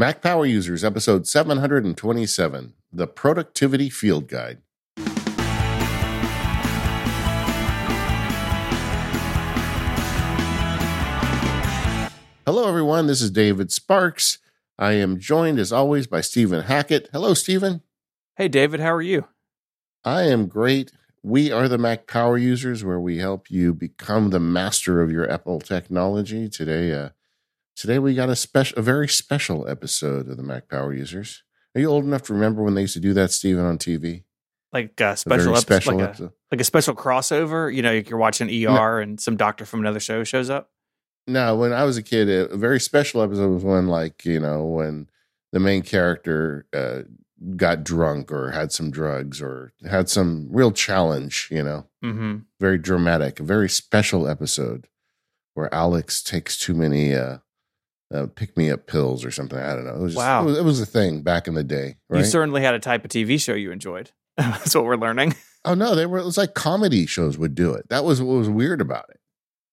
Mac Power Users, episode 727 The Productivity Field Guide. Hello, everyone. This is David Sparks. I am joined, as always, by Stephen Hackett. Hello, Stephen. Hey, David. How are you? I am great. We are the Mac Power Users, where we help you become the master of your Apple technology. Today, uh, Today we got a special, a very special episode of the Mac Power Users. Are you old enough to remember when they used to do that, Stephen, on TV? Like a special, a episode, special like, episode. A, like a special crossover. You know, you're watching ER no. and some doctor from another show shows up. No, when I was a kid, a very special episode was when, like, you know, when the main character uh, got drunk or had some drugs or had some real challenge. You know, mm-hmm. very dramatic, a very special episode where Alex takes too many. Uh, uh, pick me up pills or something. I don't know. It was just, wow. It was, it was, a thing back in the day. Right? You certainly had a type of TV show you enjoyed. That's what we're learning. Oh no, they were. It was like comedy shows would do it. That was what was weird about it.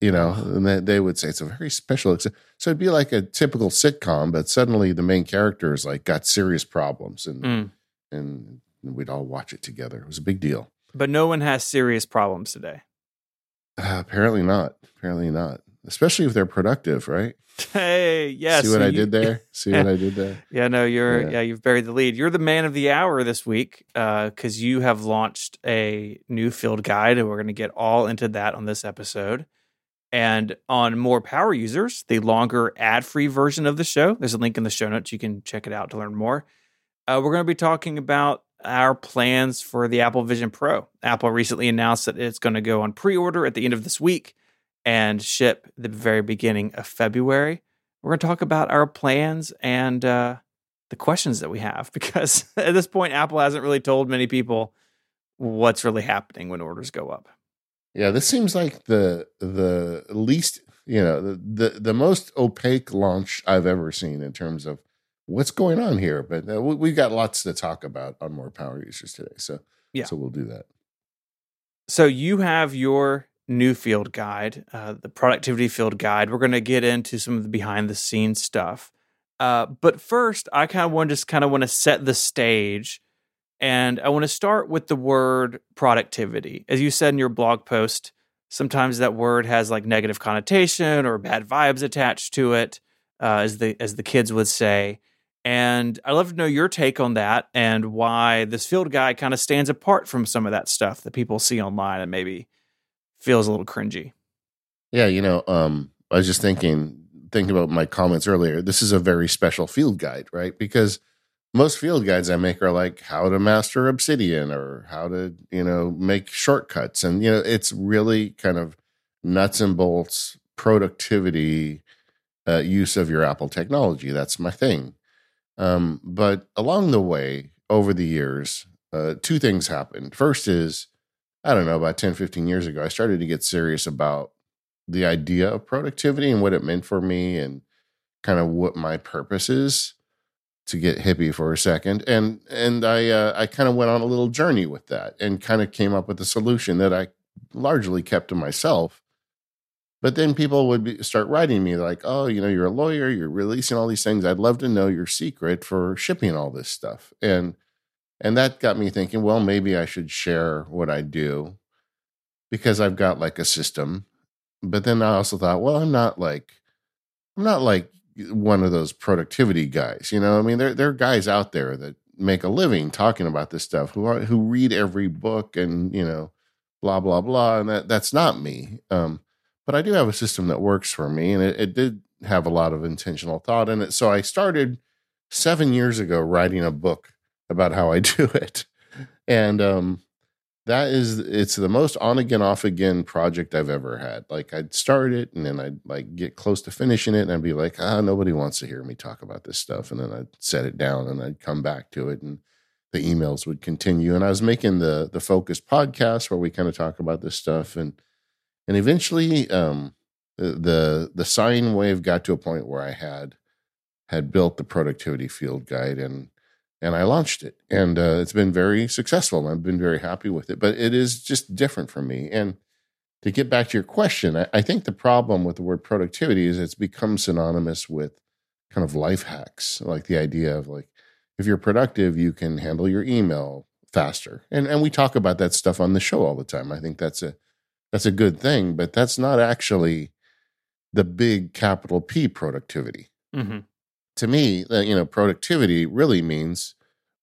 You know, and they, they would say it's a very special. So it'd be like a typical sitcom, but suddenly the main characters like got serious problems, and mm. and we'd all watch it together. It was a big deal. But no one has serious problems today. Uh, apparently not. Apparently not. Especially if they're productive, right? Hey, yes. See what so I you, did there? See what I did there? Yeah, no, you're yeah. yeah. you've buried the lead. You're the man of the hour this week because uh, you have launched a new field guide, and we're going to get all into that on this episode. And on more power users, the longer ad-free version of the show, there's a link in the show notes. You can check it out to learn more. Uh, we're going to be talking about our plans for the Apple Vision Pro. Apple recently announced that it's going to go on pre-order at the end of this week and ship the very beginning of February. We're going to talk about our plans and uh, the questions that we have because at this point, Apple hasn't really told many people what's really happening when orders go up. Yeah, this seems like the the least you know the the, the most opaque launch I've ever seen in terms of what's going on here. But uh, we, have got lots to talk about on more power users today, so yeah, so we'll do that. So you have your new field guide, uh, the productivity field guide. We're going to get into some of the behind the scenes stuff. Uh, but first, I kind of want to just kind of want to set the stage. And I want to start with the word productivity. As you said in your blog post, sometimes that word has like negative connotation or bad vibes attached to it, uh, as the as the kids would say. And I'd love to know your take on that and why this field guide kind of stands apart from some of that stuff that people see online and maybe feels a little cringy. Yeah, you know, um, I was just thinking thinking about my comments earlier. This is a very special field guide, right? Because most field guides I make are like how to master Obsidian or how to, you know, make shortcuts. And, you know, it's really kind of nuts and bolts productivity uh, use of your Apple technology. That's my thing. Um, but along the way, over the years, uh, two things happened. First is I don't know, about 10, 15 years ago, I started to get serious about the idea of productivity and what it meant for me and kind of what my purpose is to get hippie for a second and and i uh, i kind of went on a little journey with that and kind of came up with a solution that i largely kept to myself. But then people would be, start writing me like oh you know you're a lawyer you're releasing all these things. I'd love to know your secret for shipping all this stuff. And and that got me thinking, well, maybe I should share what I do because I've got like a system. But then I also thought, well, I'm not like I'm not like one of those productivity guys. You know, I mean, there there are guys out there that make a living talking about this stuff who are who read every book and you know, blah blah blah. And that that's not me. Um, but I do have a system that works for me, and it, it did have a lot of intentional thought in it. So I started seven years ago writing a book about how I do it. And um, that is it's the most on again off again project I've ever had. Like I'd start it and then I'd like get close to finishing it and I'd be like, ah, nobody wants to hear me talk about this stuff. And then I'd set it down and I'd come back to it and the emails would continue. And I was making the the Focused podcast where we kind of talk about this stuff and and eventually um the the sine wave got to a point where I had had built the productivity field guide and and I launched it, and uh, it's been very successful. I've been very happy with it, but it is just different for me. And to get back to your question, I, I think the problem with the word productivity is it's become synonymous with kind of life hacks, like the idea of like if you're productive, you can handle your email faster. And and we talk about that stuff on the show all the time. I think that's a that's a good thing, but that's not actually the big capital P productivity. Mm-hmm. To me, you know, productivity really means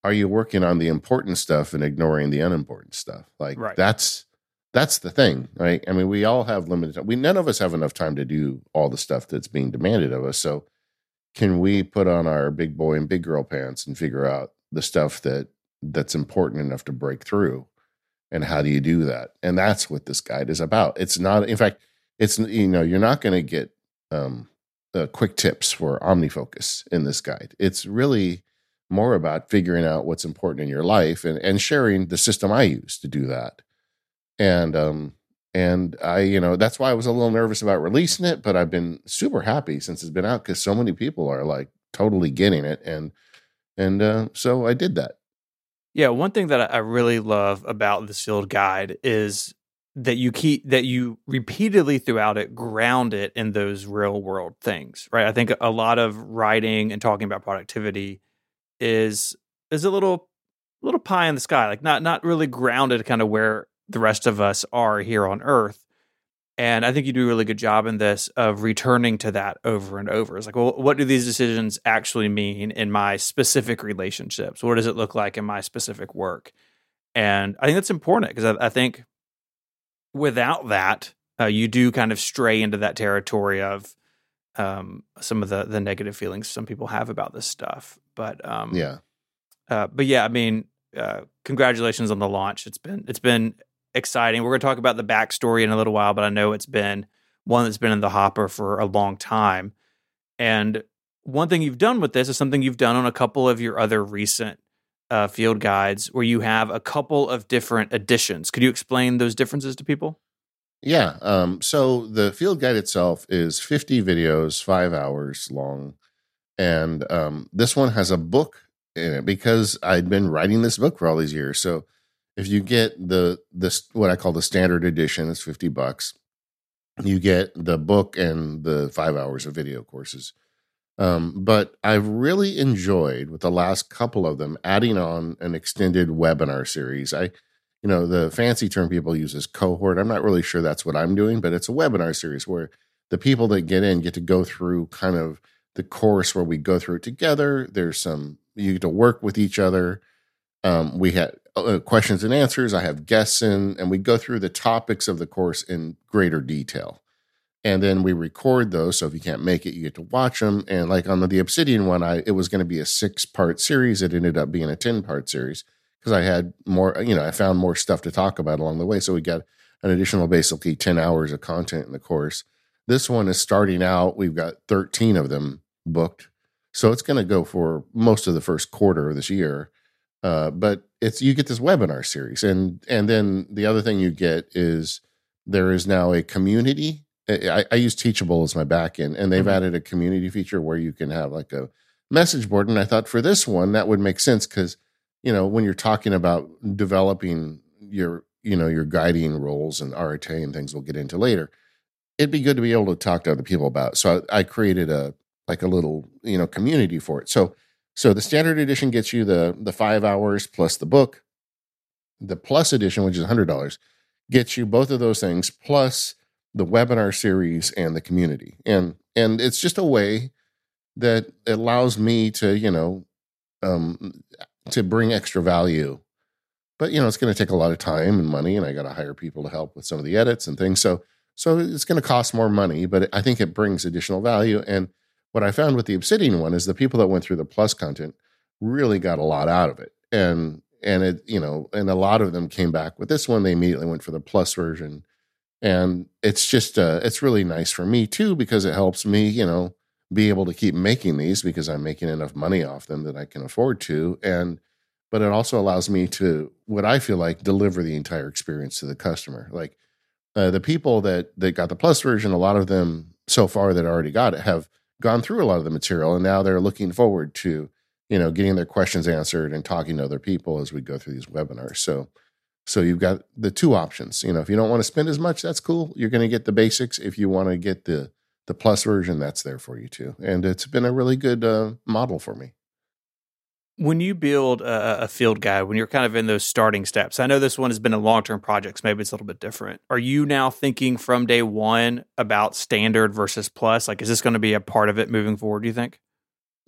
are you working on the important stuff and ignoring the unimportant stuff? Like right. that's that's the thing, right? I mean, we all have limited time. We none of us have enough time to do all the stuff that's being demanded of us. So can we put on our big boy and big girl pants and figure out the stuff that that's important enough to break through? And how do you do that? And that's what this guide is about. It's not, in fact, it's you know, you're not going to get um, uh, quick tips for OmniFocus in this guide. It's really more about figuring out what's important in your life and, and sharing the system I use to do that. And um and I, you know, that's why I was a little nervous about releasing it, but I've been super happy since it's been out because so many people are like totally getting it. And and uh, so I did that. Yeah, one thing that I really love about this field guide is that you keep that you repeatedly throughout it ground it in those real world things, right? I think a lot of writing and talking about productivity is is a little little pie in the sky, like not not really grounded kind of where the rest of us are here on earth. And I think you do a really good job in this of returning to that over and over. It's like, well, what do these decisions actually mean in my specific relationships? What does it look like in my specific work? And I think that's important because I, I, think without that, uh, you do kind of stray into that territory of um, some of the the negative feelings some people have about this stuff. But um, yeah, uh, but yeah, I mean, uh, congratulations on the launch. It's been it's been exciting. We're going to talk about the backstory in a little while, but I know it's been one that's been in the hopper for a long time. And one thing you've done with this is something you've done on a couple of your other recent uh, field guides where you have a couple of different editions. Could you explain those differences to people? Yeah. Um, so the field guide itself is 50 videos, five hours long. And um, this one has a book in it because I'd been writing this book for all these years. So if you get the this what I call the standard edition, it's 50 bucks. You get the book and the five hours of video courses. Um, but I've really enjoyed with the last couple of them adding on an extended webinar series. I, you know, the fancy term people use is cohort. I'm not really sure that's what I'm doing, but it's a webinar series where the people that get in get to go through kind of the course where we go through it together. There's some you get to work with each other. Um, we had uh, questions and answers. I have guests in, and we go through the topics of the course in greater detail. And then we record those. So if you can't make it, you get to watch them. And like on the, the Obsidian one, I it was going to be a six part series. It ended up being a 10 part series because I had more, you know, I found more stuff to talk about along the way. So we got an additional basically 10 hours of content in the course. This one is starting out. We've got 13 of them booked so it's going to go for most of the first quarter of this year. Uh, but it's you get this webinar series, and and then the other thing you get is there is now a community. I, I use Teachable as my backend, and they've mm-hmm. added a community feature where you can have like a message board. And I thought for this one that would make sense because you know when you're talking about developing your you know your guiding roles and arete and things we'll get into later, it'd be good to be able to talk to other people about. So I, I created a like a little you know community for it. So so the standard edition gets you the the five hours plus the book. The plus edition, which is hundred dollars, gets you both of those things plus the webinar series and the community. And and it's just a way that allows me to you know um, to bring extra value. But you know it's going to take a lot of time and money, and I got to hire people to help with some of the edits and things. So so it's going to cost more money, but I think it brings additional value and what I found with the Obsidian one is the people that went through the plus content really got a lot out of it. And and it, you know, and a lot of them came back with this one. They immediately went for the plus version. And it's just uh it's really nice for me too, because it helps me, you know, be able to keep making these because I'm making enough money off them that I can afford to. And but it also allows me to what I feel like deliver the entire experience to the customer. Like uh, the people that that got the plus version, a lot of them so far that already got it have gone through a lot of the material and now they're looking forward to you know getting their questions answered and talking to other people as we go through these webinars so so you've got the two options. You know if you don't want to spend as much that's cool. You're going to get the basics. If you want to get the the plus version that's there for you too. And it's been a really good uh, model for me. When you build a, a, field guide when you're kind of in those starting steps i know this one has been a long-term project so maybe it's a little bit different. Are you now thinking from day one about standard versus plus? Like is this going to be a part of it moving forward do you think?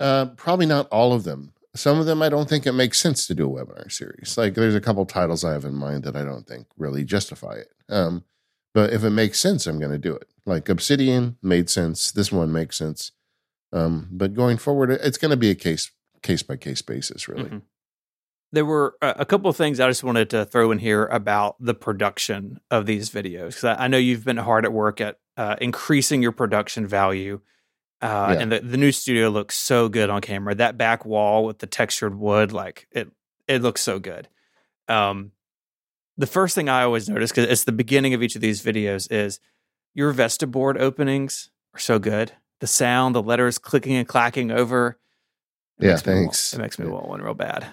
Uh, probably not all of them some of them i don't think it makes sense to do a webinar series like there's a couple titles i have in mind that i don't think really justify it um, but if it makes sense i'm going to do it like obsidian made sense this one makes sense um, but going forward it's going to be a case case by case basis, really. Mm-hmm. There were a couple of things I just wanted to throw in here about the production of these videos because I, know you've been hard at work at uh, increasing your production value. Uh, yeah. And the, the new studio looks so good on camera. That back wall with the textured wood, like it, it looks so good. Um, the first thing I always notice because it's the beginning of each of these videos is your Vestaboard openings are so good. The sound, the letters clicking and clacking over. It yeah, thanks. it makes me want one real bad.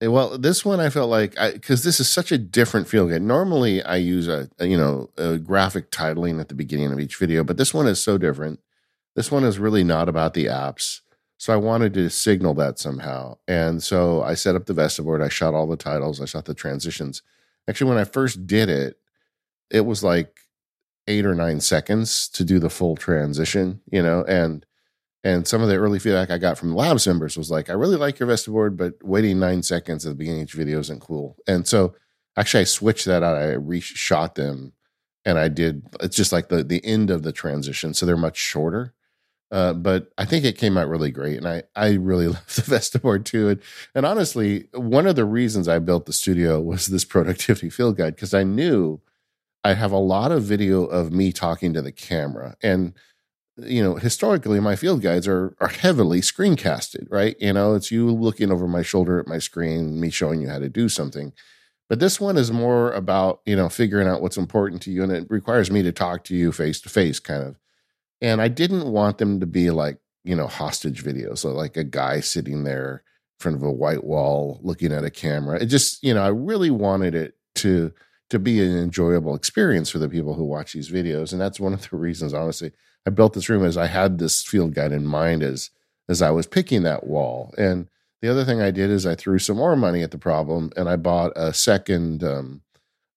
Eh, well, this one I felt like because this is such a different field guide. Normally, I use a, a, you know a graphic titling at the beginning of each video, but this one is so different. This one is really not about the apps, so I wanted to signal that somehow. And so I set up the Vestaboard. I shot all the titles. I shot the transitions. Actually, when I first did it, it was like eight or nine seconds to do the full transition. You know, and and some of the early feedback I got from the labs members was like, I really like your Vestaboard, but waiting nine seconds at the beginning of each video isn't cool. And so actually I switched that out. I reshot them and I did it's just like the the end of the transition. So they're much shorter. Uh, but I think it came out really great, and I I really love the Vestaboard too. And, and honestly, one of the reasons I built the studio was this productivity field guide because I knew I have a lot of video of me talking to the camera, and you know, historically, my field guides are are heavily screencasted, right? You know, it's you looking over my shoulder at my screen, me showing you how to do something. But this one is more about you know figuring out what's important to you, and it requires me to talk to you face to face, kind of. And I didn't want them to be like you know hostage videos, so like a guy sitting there in front of a white wall looking at a camera. It just you know I really wanted it to to be an enjoyable experience for the people who watch these videos, and that's one of the reasons, honestly I built this room as I had this field guide in mind as as I was picking that wall. And the other thing I did is I threw some more money at the problem and I bought a second um,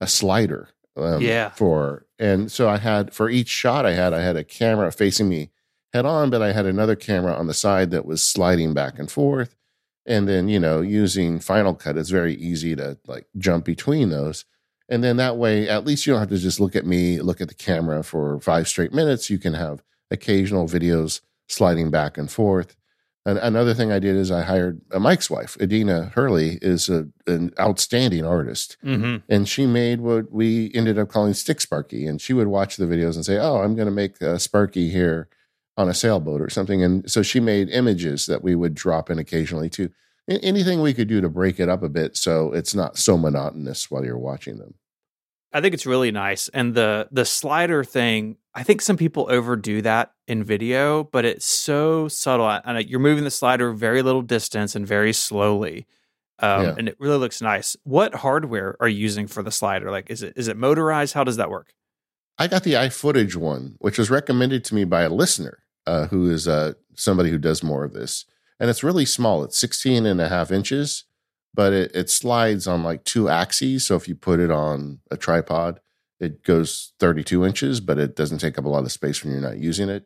a slider. Um, yeah. For and so I had for each shot I had I had a camera facing me head on, but I had another camera on the side that was sliding back and forth. And then you know using Final Cut, it's very easy to like jump between those. And then that way, at least you don't have to just look at me, look at the camera for five straight minutes. You can have occasional videos sliding back and forth. And another thing I did is I hired uh, Mike's wife, Adina Hurley, is a, an outstanding artist, mm-hmm. and she made what we ended up calling Stick Sparky. And she would watch the videos and say, "Oh, I'm going to make a Sparky here on a sailboat or something." And so she made images that we would drop in occasionally too anything we could do to break it up a bit so it's not so monotonous while you're watching them. I think it's really nice. And the the slider thing, I think some people overdo that in video, but it's so subtle. And you're moving the slider very little distance and very slowly. Um, yeah. and it really looks nice. What hardware are you using for the slider? Like is it is it motorized? How does that work? I got the iFootage one, which was recommended to me by a listener uh, who is uh, somebody who does more of this and it's really small. It's 16 and a half inches, but it, it slides on like two axes. So if you put it on a tripod, it goes 32 inches, but it doesn't take up a lot of space when you're not using it.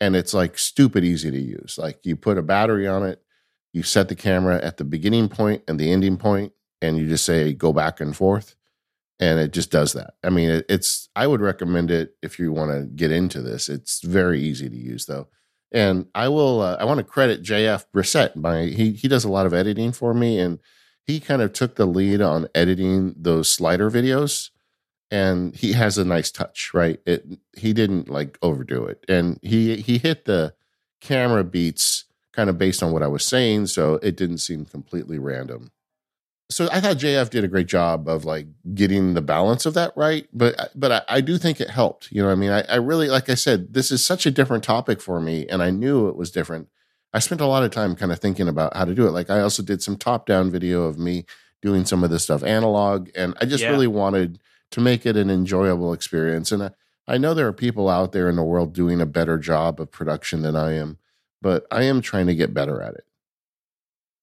And it's like stupid easy to use. Like you put a battery on it, you set the camera at the beginning point and the ending point, and you just say go back and forth. And it just does that. I mean, it, it's, I would recommend it if you want to get into this. It's very easy to use though. And I will, uh, I want to credit JF Brissette. My, he, he does a lot of editing for me and he kind of took the lead on editing those slider videos and he has a nice touch, right? It, he didn't like overdo it. And he, he hit the camera beats kind of based on what I was saying. So it didn't seem completely random so I thought JF did a great job of like getting the balance of that right, but but I, I do think it helped. You know, I mean, I, I, really like I said, this is such a different topic for me, and I knew it was different. I spent a lot of time kind of thinking about how to do it. Like I also did some top down video of me doing some of this stuff analog, and I just yeah. really wanted to make it an enjoyable experience. And I, I know there are people out there in the world doing a better job of production than I am, but I am trying to get better at it.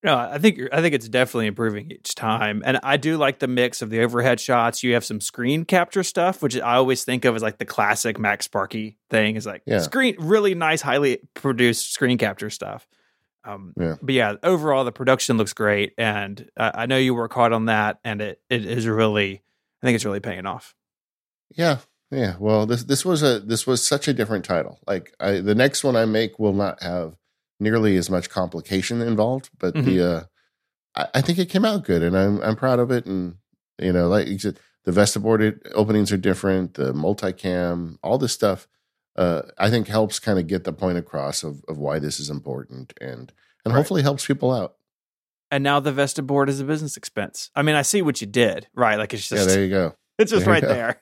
No, I think I think it's definitely improving each time, and I do like the mix of the overhead shots. You have some screen capture stuff, which I always think of as like the classic MacSparky thing. Is like Yeah. screen, really nice, highly produced screen capture stuff. Um, Yeah. But yeah, overall the production looks great, and uh, I know you work hard on that, and it it is really, I think it's really paying off. Yeah, yeah. Well, this this was a this was such a different title. Like I, the next one I make will not have nearly as much complication involved, but the uh, I, I think it came out good, and I'm I'm proud of it. And you know, like you said, the openings are different, the multicam, all this stuff. Uh, I think helps kind of get the point across of of why this is important, and and Right. hopefully helps people out. And now the Vestaboard is a business expense. I mean, I see what you did, right? Like it's just yeah, there you go. it's just there right there.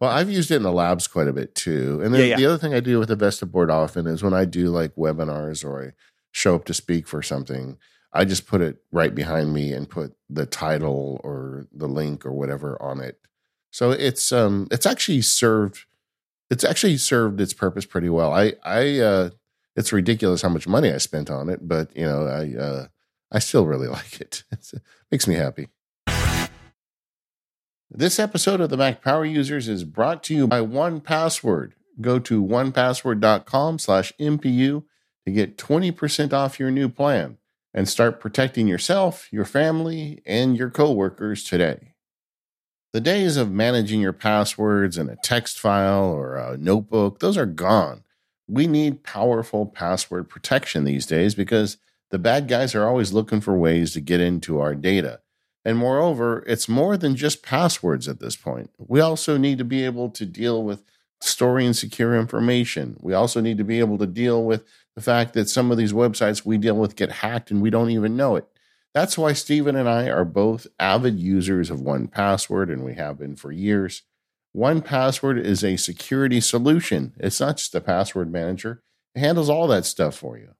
Well, I've used it in the labs quite a bit too. And then Yeah, yeah. the other thing I do with the Vestaboard often is when I do like webinars or I show up to speak for something, I just put it right behind me and put the title or the link or whatever on it. So it's um it's actually served it's actually served its purpose pretty well. I I uh it's ridiculous how much money I spent on it, but you know, I uh I still really like it. It's, it makes me happy. This episode of the Mac Power Users is brought to you by 1Password. Go to onepassword.com slash MPU to get 20% off your new plan and start protecting yourself, your family, and your coworkers today. The days of managing your passwords in a text file or a notebook, those are gone. We need powerful password protection these days because the bad guys are always looking for ways to get into our data. And moreover, it's more than just passwords at this point. We also need to be able to deal with storing secure information. We also need to be able to deal with the fact that some of these websites we deal with get hacked and we don't even know it. That's why Stephen and I are both avid users of 1Password, and we have been for years. 1Password is a security solution. It's not just a password manager. It handles all that stuff for you.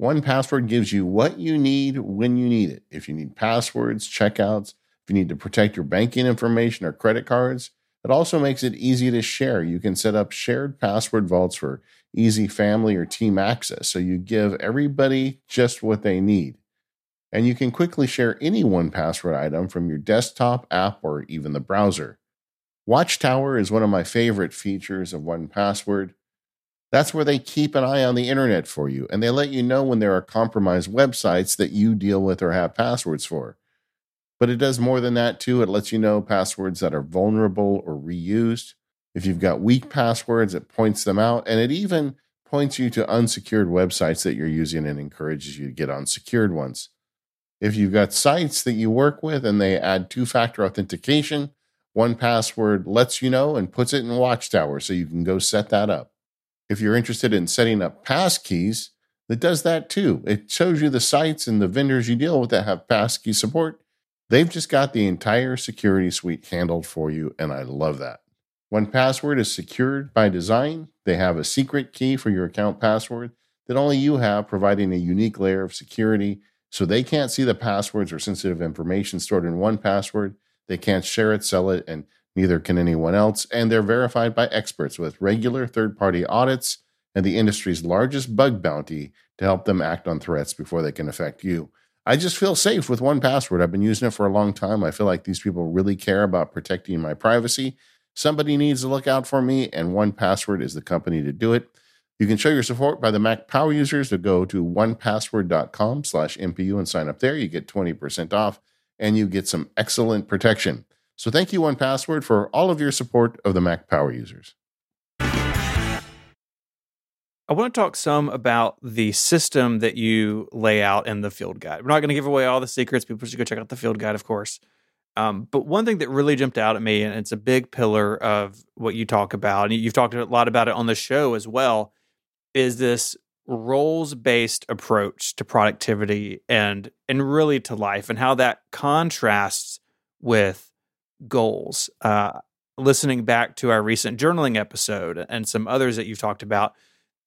1Password gives you what you need when you need it. If you need passwords, checkouts, if you need to protect your banking information or credit cards, it also makes it easy to share. You can set up shared password vaults for easy family or team access. So you give everybody just what they need. And you can quickly share any 1Password item from your desktop app or even the browser. Watchtower is one of my favorite features of 1Password. That's where they keep an eye on the internet for you, and they let you know when there are compromised websites that you deal with or have passwords for. But it does more than that, too. It lets you know passwords that are vulnerable or reused. If you've got weak hmm. passwords, it points them out, and it even points you to unsecured websites that you're using and encourages you to get on secured ones. If you've got sites that you work with and they add two factor authentication, 1Password lets you know and puts it in Watchtower so you can go set that up. If you're interested in setting up passkeys, it does that too. It shows you the sites and the vendors you deal with that have passkey support. They've just got the entire security suite handled for you, and I love that. 1Password is secured by design. They have a secret key for your account password that only you have, providing a unique layer of security so they can't see the passwords or sensitive information stored in 1Password. They can't share it, sell it, and neither can anyone else. And they're verified by experts with regular third party audits and the industry's largest bug bounty to help them act on threats before they can affect you. I just feel safe with 1Password. I've been using it for a long time. I feel like these people really care about protecting my privacy. Somebody needs to look out for me, and 1Password is the company to do it. You can show your support by the Mac Power users to go to onepassword.com slash MPU and sign up there. You get 20% off and you get some excellent protection. So thank you, 1Password, for all of your support of the Mac Power users. I want to talk some about the system that you lay out in the field guide. We're not going to give away all the secrets. People should go check out the field guide, of course. Um, but one thing that really jumped out at me, and it's a big pillar of what you talk about, and you've talked a lot about it on the show as well, is this roles based approach to productivity and and really to life, and how that contrasts with goals. Uh, listening back to our recent journaling episode and some others that you've talked about,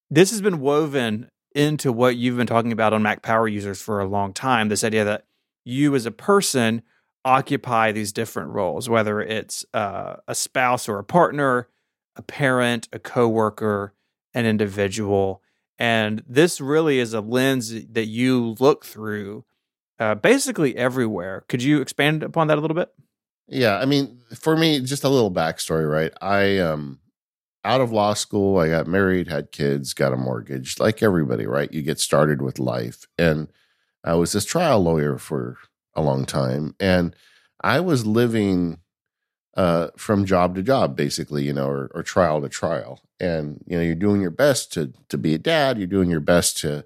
this has been woven into what you've been talking about on Mac Power users for a long time. This idea that you as a person occupy these different roles, whether it's uh, a spouse or a partner, a parent, a coworker, an individual. And this really is a lens that you look through uh, basically everywhere. Could you expand upon that a little bit? Yeah, I mean, for me, just a little backstory, right? I um out of law school, I got married, had kids, got a mortgage, like everybody, right? You get started with life. And I was this trial lawyer for a long time. And I was living uh, from job to job, basically, you know, or, or trial to trial. And, you know, you're doing your best to to be a dad, you're doing your best to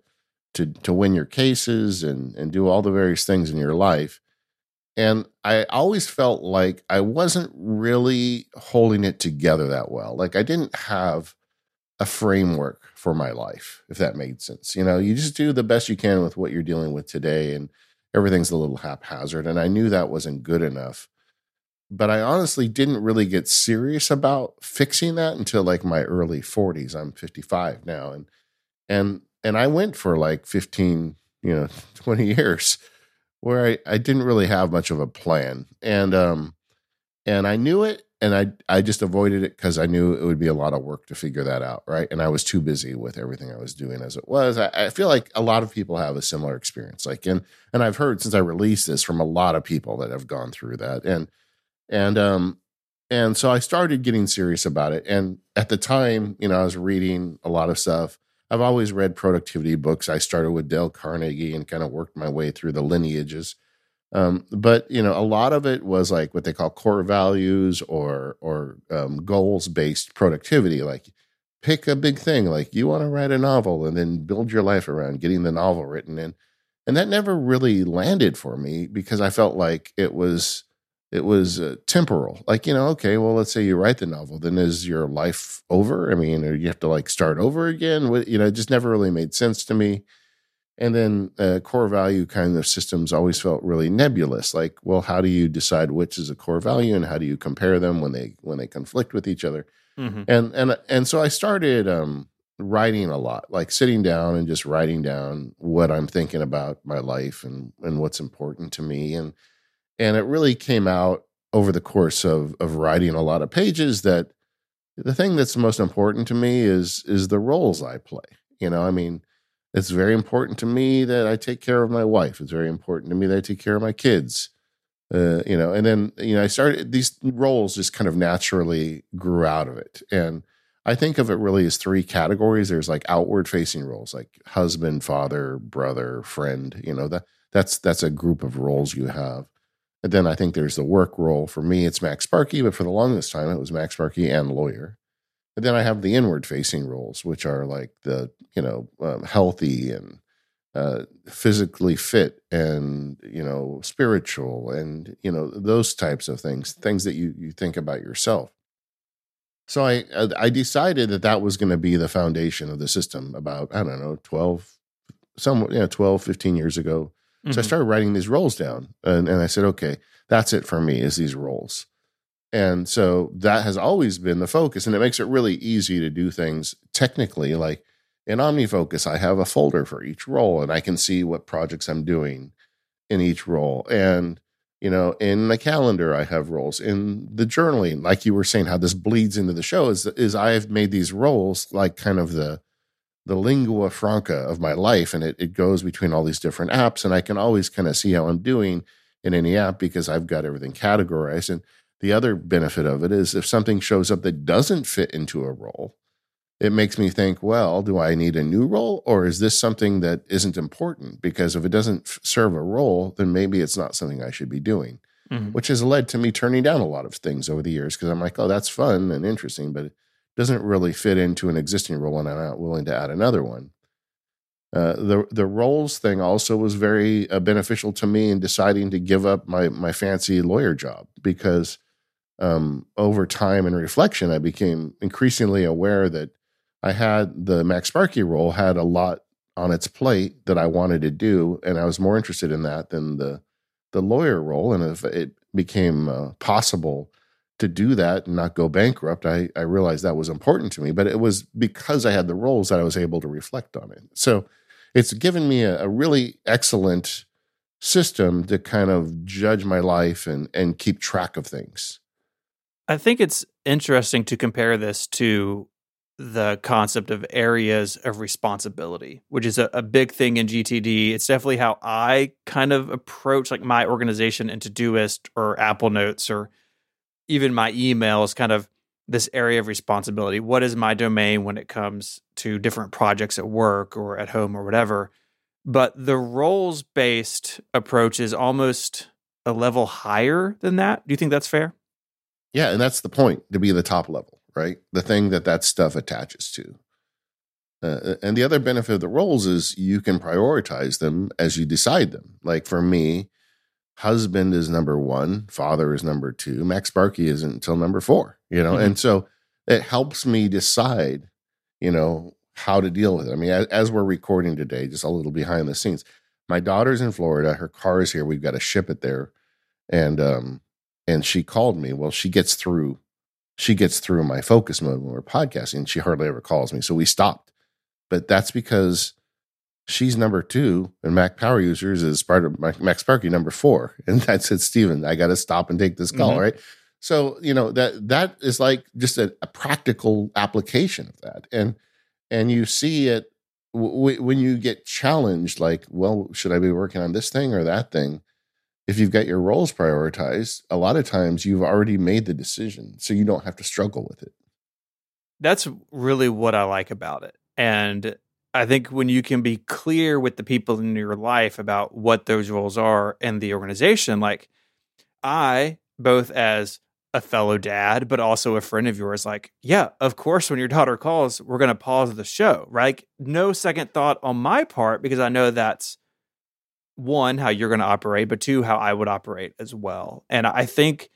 to to win your cases and and do all the various things in your life. And I always felt like I wasn't really holding it together that well. Like I didn't have a framework for my life, if that made sense. You know, you just do the best you can with what you're dealing with today, and everything's a little haphazard. And I knew that wasn't good enough. But I honestly didn't really get serious about fixing that until like my early 40s. I'm 55 now. And and and I went for like 15, you know, 20 years where I, I didn't really have much of a plan. And um and I knew it and I I just avoided it because I knew it would be a lot of work to figure that out, right? And I was too busy with everything I was doing as it was. I, I, feel like a lot of people have a similar experience, like and and I've heard since I released this from a lot of people that have gone through that, and and um and so I started getting serious about it. And at the time, you know, I was reading a lot of stuff. I've always read productivity books. I started with Dale Carnegie and kind of worked my way through the lineages um, but you know, a lot of it was like what they call core values or or um, goals based productivity. Like pick a big thing, like you want to write a novel, and then build your life around getting the novel written. And and that never really landed for me because I felt like it was it was uh, temporal. Like you know, okay, well, let's say you write the novel, then is your life over? I mean, or you have to like start over again? You know, it just never really made sense to me and then uh, core value kind of systems always felt really nebulous. Like, well, how do you decide which is a core value, and how do you compare them when they when they conflict with each other? Mm-hmm. And and and so I started um, writing a lot, like sitting down and just writing down what I'm thinking about my life and and what's important to me, and and it really came out over the course of of writing a lot of pages that the thing that's most important to me is is the roles I play. You know, I mean it's very important to me that I take care of my wife. It's very important to me that I take care of my kids. Uh, you know, and then you know, I started these roles just kind of naturally grew out of it, and I think of it really as three categories. There's like outward facing roles, like husband, father, brother, friend. You know that that's that's a group of roles you have. Then I think there's the work role. For me, it's MacSparky, but for the longest time, it was MacSparky and lawyer. And then I have the inward facing roles, which are like the, you know, um, healthy and uh, physically fit and, you know, spiritual and, you know, those types of things, things that you, you think about yourself. So I, I decided that that was going to be the foundation of the system about, I don't know, 12, some, you know, 12, 15 years ago. Mm-hmm. So I mm-hmm. started writing these roles down and, and I said, okay, that's it for me is these roles. And so that has always been the focus. And it makes it really easy to do things technically. Like in OmniFocus, I have a folder for each role and I can see what projects I'm doing in each role. And, you know, in my calendar, I have roles. In the journaling, like you were saying, how this bleeds into the show is, is I have made these roles like kind of the, the lingua franca of my life. And it, it goes between all these different apps. And I can always kind of see how I'm doing in any app because I've got everything categorized. And the other benefit of it is if something shows up that doesn't fit into a role, it makes me think, well, do I need a new role or is this something that isn't important? Because if it doesn't serve a role, then maybe it's not something I should be doing, mm-hmm. which has led to me turning down a lot of things over the years because I'm like, oh, that's fun and interesting, but doesn't really fit into an existing role and I'm not willing to add another one. Uh, the the roles thing also was very uh, beneficial to me in deciding to give up my my fancy lawyer job because um, over time and reflection, I became increasingly aware that I had the MacSparky role had a lot on its plate that I wanted to do, and I was more interested in that than the the lawyer role. And if it became uh, possible to do that and not go bankrupt, I, I realized that was important to me. But it was because I had the roles that I was able to reflect on it. So it's given me a, a really excellent system to kind of judge my life and and keep track of things. I think it's interesting to compare this to the concept of areas of responsibility, which is a, a, big thing in GTD. It's definitely how I kind of approach like my organization in Todoist or Apple Notes or even my emails, kind of this area of responsibility. What is my domain when it comes to different projects at work or at home or whatever? But the roles based approach is almost a level higher than that. Do you think that's fair? Yeah, and that's the point to be the top level, right? The thing that that stuff attaches to. Uh, and the other benefit of the roles is you can prioritize them as you decide them. Like for me, husband is number one, father is number two, MacSparky isn't until number four, you know? Mm-hmm. And so it helps me decide, you know, how to deal with it. I mean, as, as, we're recording today, just a little behind the scenes, my daughter's in Florida, her car is here, we've got to ship it there. And, um, and she called me. Well, she gets through, she gets through my focus mode when we're podcasting. She hardly ever calls me. So we stopped. But that's because she's number two, and Mac Power Users is part of MacSparky number four. And I said, Stephen, I got to stop and take this call, mm-hmm. right? So you know that that is like just a, a practical application of that, and and you see it w- when you get challenged, like, well, should I be working on this thing or that thing? If you've got your roles prioritized, a lot of times you've already made the decision, so you don't have to struggle with it. That's really what I like about it. And I think when you can be clear with the people in your life about what those roles are and the organization, like I, both as a fellow dad, but also a friend of yours, like, yeah, of course, when your daughter calls, we're going to pause the show, right? No second thought on my part because I know that's one, how you're going to operate, but two, how I would operate as well. And I think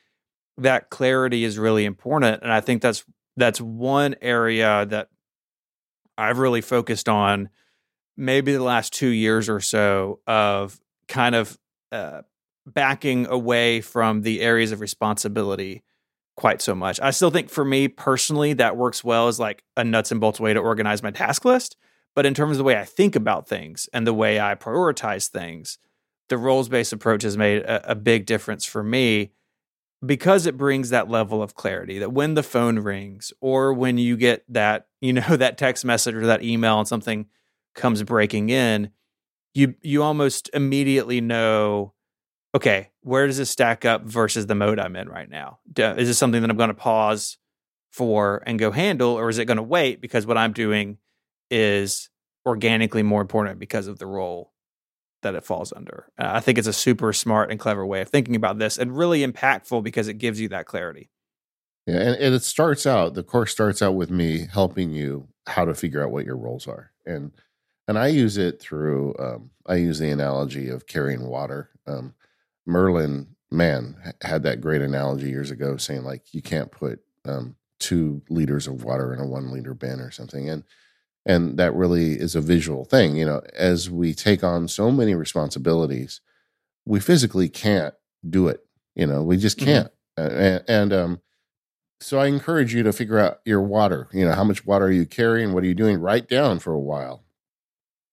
that clarity is really important. And I think that's that's one area that I've really focused on maybe the last two years or so of kind of uh, backing away from the areas of responsibility quite so much. I still think for me personally, that works well as like a nuts and bolts way to organize my task list. But in terms of the way I think about things and the way I prioritize things, the roles based approach has made a, a big difference for me because it brings that level of clarity that when the phone rings or when you get that you know that text message or that email and something comes breaking in you you almost immediately know okay where does this stack up versus the mode i'm in right now? Is this something that i'm going to pause for and go handle or is it going to wait because what i'm doing is organically more important because of the role that it falls under. Uh, I think it's a super smart and clever way of thinking about this and really impactful because it gives you that clarity. Yeah, and, and it starts out, the course starts out with me helping you how to figure out what your roles are. And and I use it through um, I use the analogy of carrying water. Um, Merlin Mann had that great analogy years ago saying like you can't put um, two liters of water in a one liter bin or something. And and that really is a visual thing you know as we take on so many responsibilities we physically can't do it you know we just mm-hmm. can't mm-hmm. and, and um so i encourage you to figure out your water you know how much water are you carrying what are you doing write down for a while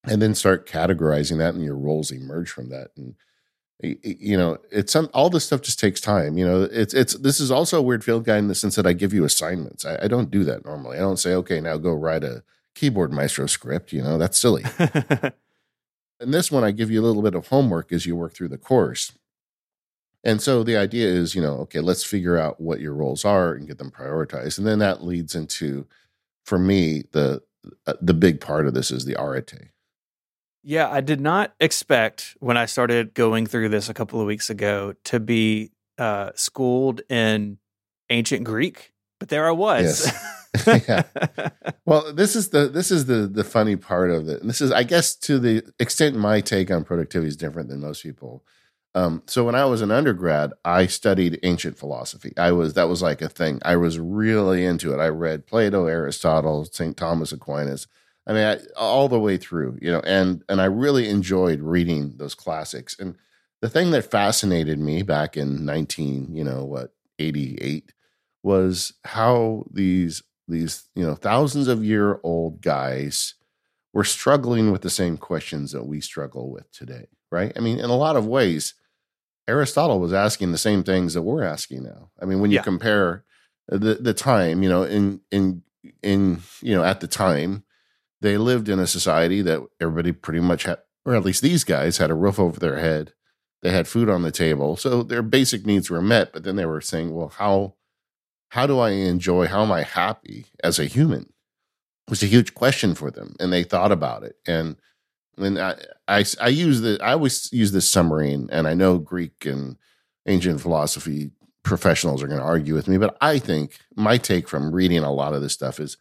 and then start categorizing that and your roles emerge from that and you know it's some all this stuff just takes time you know it's it's this is also a weird field guide in the sense that i give you assignments I, I don't do that normally i don't say okay now go write a keyboard maestro script. You know, that's silly. and this one, I give you a little bit of homework as you work through the course. And so the idea is, you know, okay, let's figure out what your roles are and get them prioritized. And then that leads into, for me, the uh, the big part of this is the arete. Yeah, I did not expect when I started going through this a couple of weeks ago to be uh, schooled in ancient Greek, but there I was. Yes. yeah. Well, this is the this is the the funny part of it. And this is, I guess, to the extent my take on productivity is different than most people. Um, so when I was an undergrad, I studied ancient philosophy. I was that was like a thing. I was really into it. I read Plato, Aristotle, St. Thomas Aquinas. I mean, I, all the way through, you know, and and I really enjoyed reading those classics. And the thing that fascinated me back in nineteen, you know, what eighty eight was how these these you know thousands of year old guys were struggling with the same questions that we struggle with today right i mean in a lot of ways aristotle was asking the same things that we're asking now i mean when you yeah. compare the the time, you know, in in in you know at the time, they lived in a society that everybody pretty much had, or at least these guys had a roof over their head. They had food on the table, so their basic needs were met. But then they were saying, well, how how do I enjoy? How am I happy as a human? It was a huge question for them, and they thought about it. And and I I, I use the I always use this summary, and, and I know Greek and ancient philosophy professionals are going to argue with me, but I think my take from reading a lot of this stuff is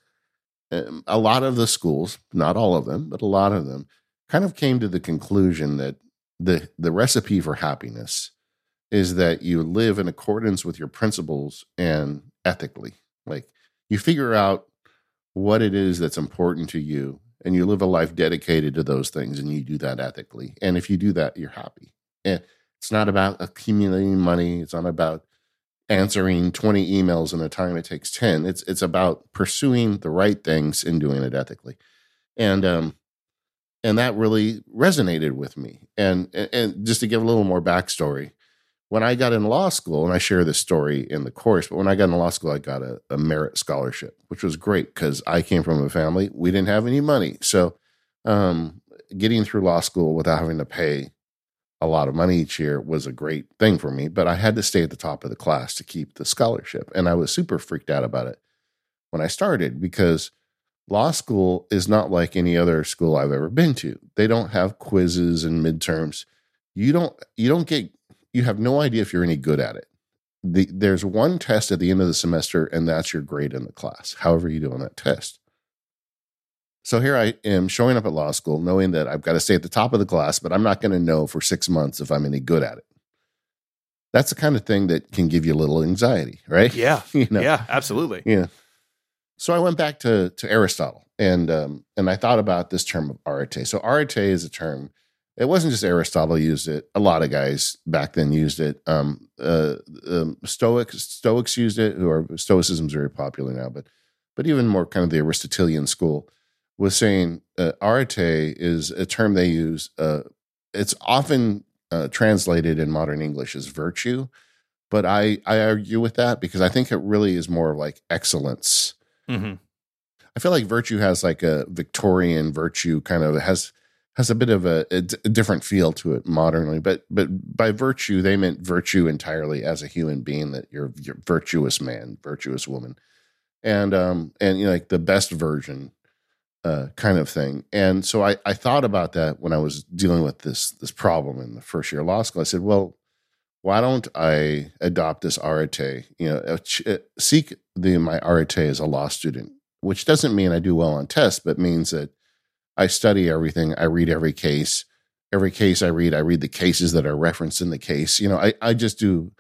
um, a lot of the schools, not all of them, but a lot of them, kind of came to the conclusion that the the recipe for happiness is that you live in accordance with your principles and ethically. Like you figure out what it is that's important to you and you live a life dedicated to those things and you do that ethically. And if you do that, you're happy. And it's not about accumulating money, it's not about answering 20 emails in a time it takes 10 it's it's about pursuing the right things and doing it ethically and um and that really resonated with me and and just to give a little more backstory when i got in law school and i share this story in the course but when i got in law school i got a, a merit scholarship which was great because i came from a family we didn't have any money so um getting through law school without having to pay a lot of money each year was a great thing for me, but I had to stay at the top of the class to keep the scholarship. And I was super freaked out about it when I started because law school is not like any other school I've ever been to. They don't have quizzes and midterms. You don't you don't get you have no idea if you're any good at it. The, there's one test at the end of the semester and that's your grade in the class. However you do on that test. So here I am showing up at law school, knowing that I've got to stay at the top of the class, but I'm not going to know for six months if I'm any good at it. That's the kind of thing that can give you a little anxiety, right? Yeah. you know? Yeah, absolutely. Yeah. So I went back to to Aristotle and um, and I thought about this term of arete. So arete is a term. It wasn't just Aristotle used it. A lot of guys back then used it. Um, uh, um, Stoics Stoics used it, who are Stoicism is very popular now, but but even more kind of the Aristotelian school was saying uh, arete is a term they use. Uh, it's often uh, translated in modern English as virtue, but I I argue with that because I think it really is more of like excellence. Mm-hmm. I feel like virtue has like a Victorian virtue kind of has has a bit of a, a, d- a different feel to it modernly, but but by virtue they meant virtue entirely as a human being that you're you're virtuous man, virtuous woman, and um and you know like the best version uh, kind of thing. And so I, I thought about that when I was dealing with this this problem in the first year of law school. I said, well, why don't I adopt this arete? You know, uh, uh, seek the my arete as a law student, which doesn't mean I do well on tests, but means that I study everything. I read every case. Every case I read, I read the cases that are referenced in the case. You know, I, I just do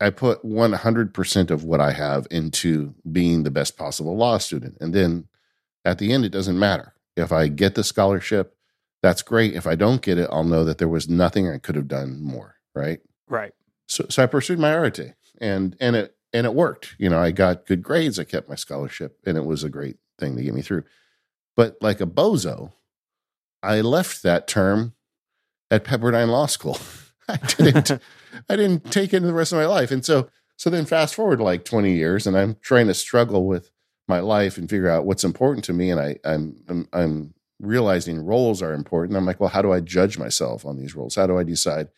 I put 100% of what I have into being the best possible law student. And then at the end, it doesn't matter. If I get the scholarship, that's great. If I don't get it, I'll know that there was nothing I could have done more. Right. Right. So, so I pursued my arete and, and it, and it worked. You know, I got good grades. I kept my scholarship and it was a great thing to get me through. But like a bozo, I left that term at Pepperdine Law School. I didn't, I didn't take it in the rest of my life. And so, so then fast forward like 20 years and I'm trying to struggle with my life and figure out what's important to me and I I'm I'm, I'm realizing roles are important. I'm like, well, how do I judge myself on these roles? How do I decide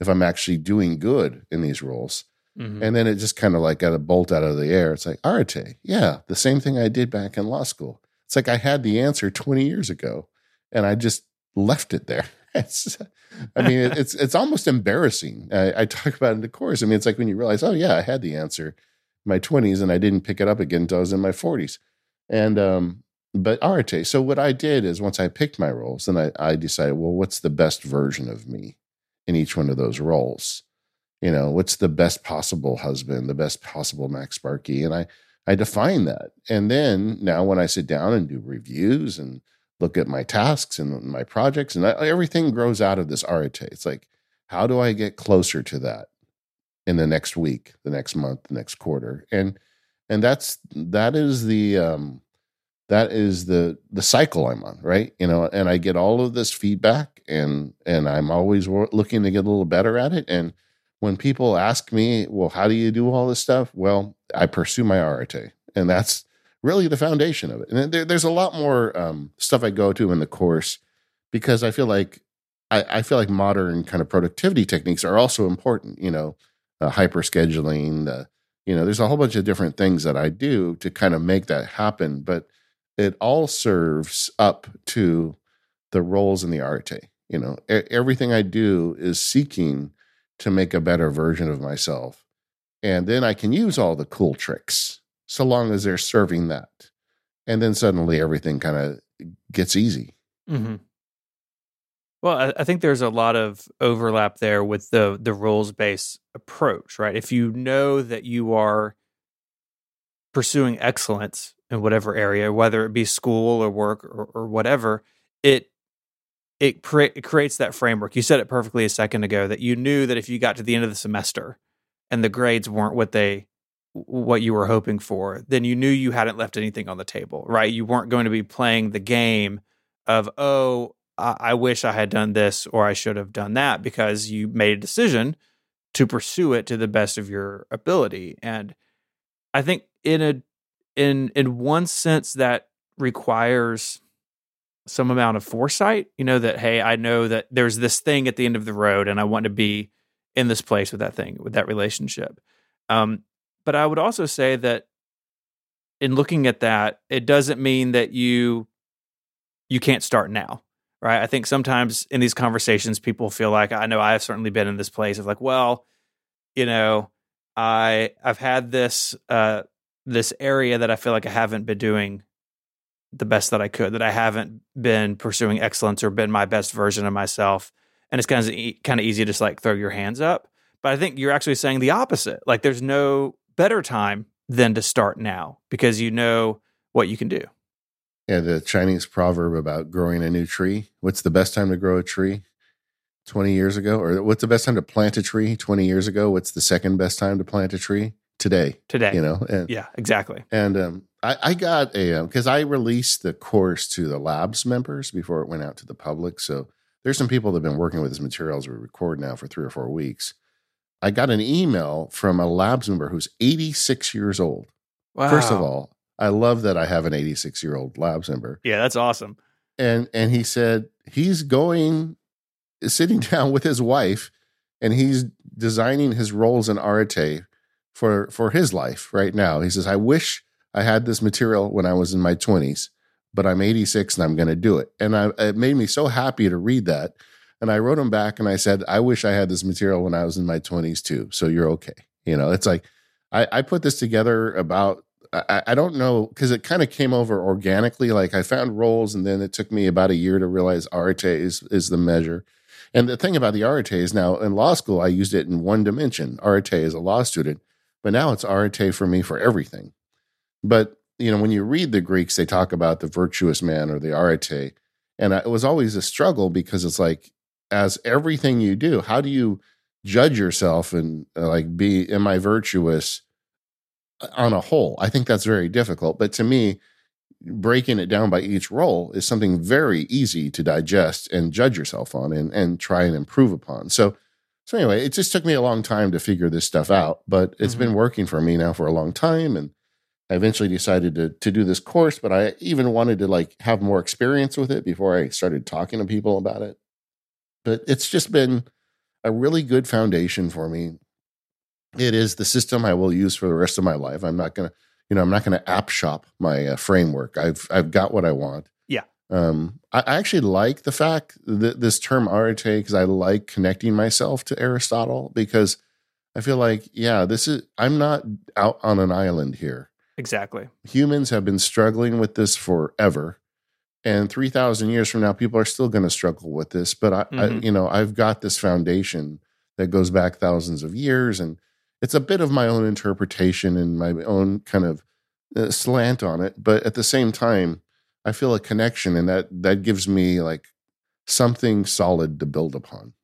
if I'm actually doing good in these roles? Mm-hmm. And then it just kind of like got a bolt out of the air. It's like, arete, yeah, the same thing I did back in law school. It's like I had the answer 20 years ago and I just left it there. It's, I mean, it's it's almost embarrassing. I, I, talk about it in the course. I mean, it's like when you realize, oh yeah, I had the answer my 20s and I didn't pick it up again until I was in my 40s. And um, but arete. So what I did is once I picked my roles, then I, I decided, well, what's the best version of me in each one of those roles? You know, what's the best possible husband, the best possible MacSparky? And I I define that. And then now when I sit down and do reviews and look at my tasks and my projects and I, everything grows out of this arete. It's like, how do I get closer to that? in the next week, the next month, the next quarter, and and that's that is the um, that is the the cycle I'm on, right? You know, and I get all of this feedback, and and I'm always looking to get a little better at it, and when people ask me, well, how do you do all this stuff? Well, I pursue my arete. And that's really the foundation of it. And there, there's a lot more um, stuff I go to in the course because I feel like I, I, feel like modern kind of productivity techniques are also important. You know, uh, hyper scheduling. Uh, you know, there's a whole bunch of different things that I do to kind of make that happen. But it all serves up to the roles in the arete. You know, everything I do is seeking to make a better version of myself. And then I can use all the cool tricks so long as they're serving that. And then suddenly everything kind of gets easy. Mm-hmm. Well, I, think there's a lot of overlap there with the the rules based approach, right? If you know that you are pursuing excellence in whatever area, whether it be school or work or, or whatever, it it, it creates that framework. You said it perfectly a second ago that you knew that if you got to the end of the semester and the grades weren't what they what you were hoping for, then you knew you hadn't left anything on the table, right? You weren't going to be playing the game of, oh, I, I wish I had done this or I should have done that because you made a decision to pursue it to the best of your ability. And I think in a in in one sense that requires some amount of foresight, you know, that, hey, I know that there's this thing at the end of the road and I want to be in this place with that thing, with that relationship. Um, but I would also say that in looking at that, it doesn't mean that you you can't start now. Right. I think sometimes in these conversations, people feel like I know I have certainly been in this place of like, well, you know, I I've had this uh this area that I feel like I haven't been doing the best that I could, that I haven't been pursuing excellence or been my best version of myself. And it's kind of kind of easy to just like throw your hands up. But I think you're actually saying the opposite. Like there's no better time than to start now because you know what you can do. Yeah, the Chinese proverb about growing a new tree. What's the best time to grow a tree? 20 years ago? Or what's the best time to plant a tree 20 years ago? What's the second best time to plant a tree? Today. Today. You know? And, yeah, exactly. And um, I, I got a because um, I released the course to the labs members before it went out to the public. So there's some people that have been working with this material as we record now for three or four weeks. I got an email from a labs member who's 86 years old. Wow. First of all, I love that I have an 86 year old labs member. Yeah, that's awesome. And and he said he's going sitting down with his wife and he's designing his roles in Arete for for his life right now. He says, I wish I had this material when I was in my 20s, but I'm 86 and I'm going to do it. And I, it made me so happy to read that. And I wrote him back and I said, I wish I had this material when I was in my 20s too. So you're okay. You know, it's like I, I put this together about, I, I don't know, because it kind of came over organically. Like I found roles and then it took me about a year to realize arete is, is the measure. And the thing about the arete is now in law school, I used it in one dimension, arete as a law student, but now it's arete for me for everything. But you know, when you read the Greeks, they talk about the virtuous man or the arete, and it was always a struggle because it's like, as everything you do, how do you judge yourself and uh, like be am I virtuous uh, on a whole? I think that's very difficult. But to me, breaking it down by each role is something very easy to digest and judge yourself on and and try and improve upon. So so anyway, it just took me a long time to figure this stuff out, but it's mm-hmm. been working for me now for a long time and I eventually decided to to do this course, but I even wanted to like have more experience with it before I started talking to people about it. But it's just been a really good foundation for me. It is the system I will use for the rest of my life. I'm not gonna, you know, I'm not gonna app shop my uh, framework. I've I've got what I want. Yeah. Um, I, I actually like the fact that this term arete because I like connecting myself to Aristotle because I feel like, yeah, this is I'm not out on an island here. Exactly. Humans have been struggling with this forever. And 3,000 years from now, people are still going to struggle with this. But I, mm-hmm. I, you know, I've got this foundation that goes back thousands of years. And it's a bit of my own interpretation and my own kind of uh, slant on it. But at the same time, I feel a connection. And that, that gives me like something solid to build upon.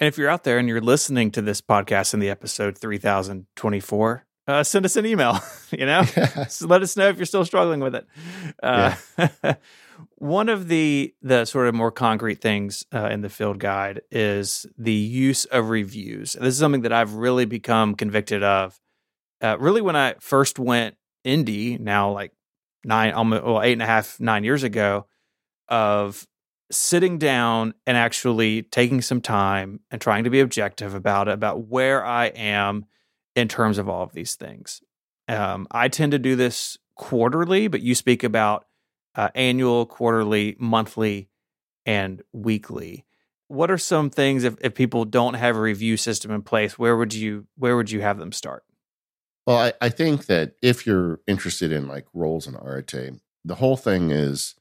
And if you're out there and you're listening to this podcast in the episode 3024, uh, send us an email. you know, so let us know if you're still struggling with it. Uh, yeah. one of the the sort of more concrete things uh, in the field guide is the use of reviews. This is something that I've really become convicted of. Uh, really, when I first went indie, now like nine, almost well, eight and a half, nine years ago, of sitting down and actually taking some time and trying to be objective about it, about where I am in terms of all of these things. Um, I tend to do this quarterly, but you speak about uh, annual, quarterly, monthly, and weekly. What are some things if, if people don't have a review system in place? Where would you where would you have them start? Well, I, I think that if you're interested in like roles in Arete, the whole thing is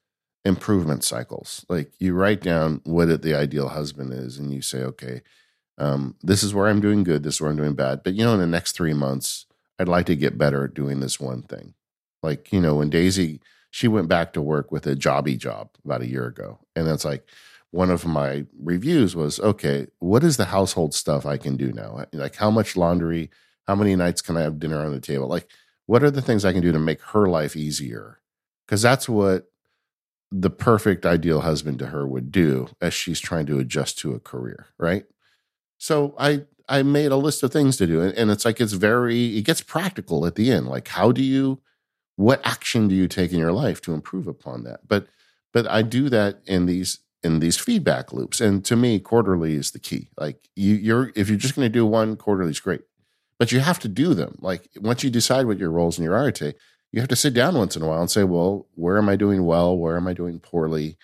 improvement cycles. Like you write down what the ideal husband is, and you say, okay, um, this is where I'm doing good, this is where I'm doing bad. But you know, in the next three months, I'd like to get better at doing this one thing. Like you know, when Daisy she went back to work with a jobby job about a year ago, and that's like one of my reviews was okay. What is the household stuff I can do now? Like how much laundry? How many nights can I have dinner on the table? Like what are the things I can do to make her life easier? Because that's what the perfect ideal husband to her would do as she's trying to adjust to a career, right? So I I made a list of things to do, and it's like it's very it gets practical at the end. Like how do you what action do you take in your life to improve upon that? But but I do that in these in these feedback loops, and to me, quarterly is the key. Like you, you're if you're just going to do one quarterly is great, but you have to do them. Like once you decide what your roles in your Arete, you have to sit down once in a while and say, well, where am I doing well? Where am I doing poorly?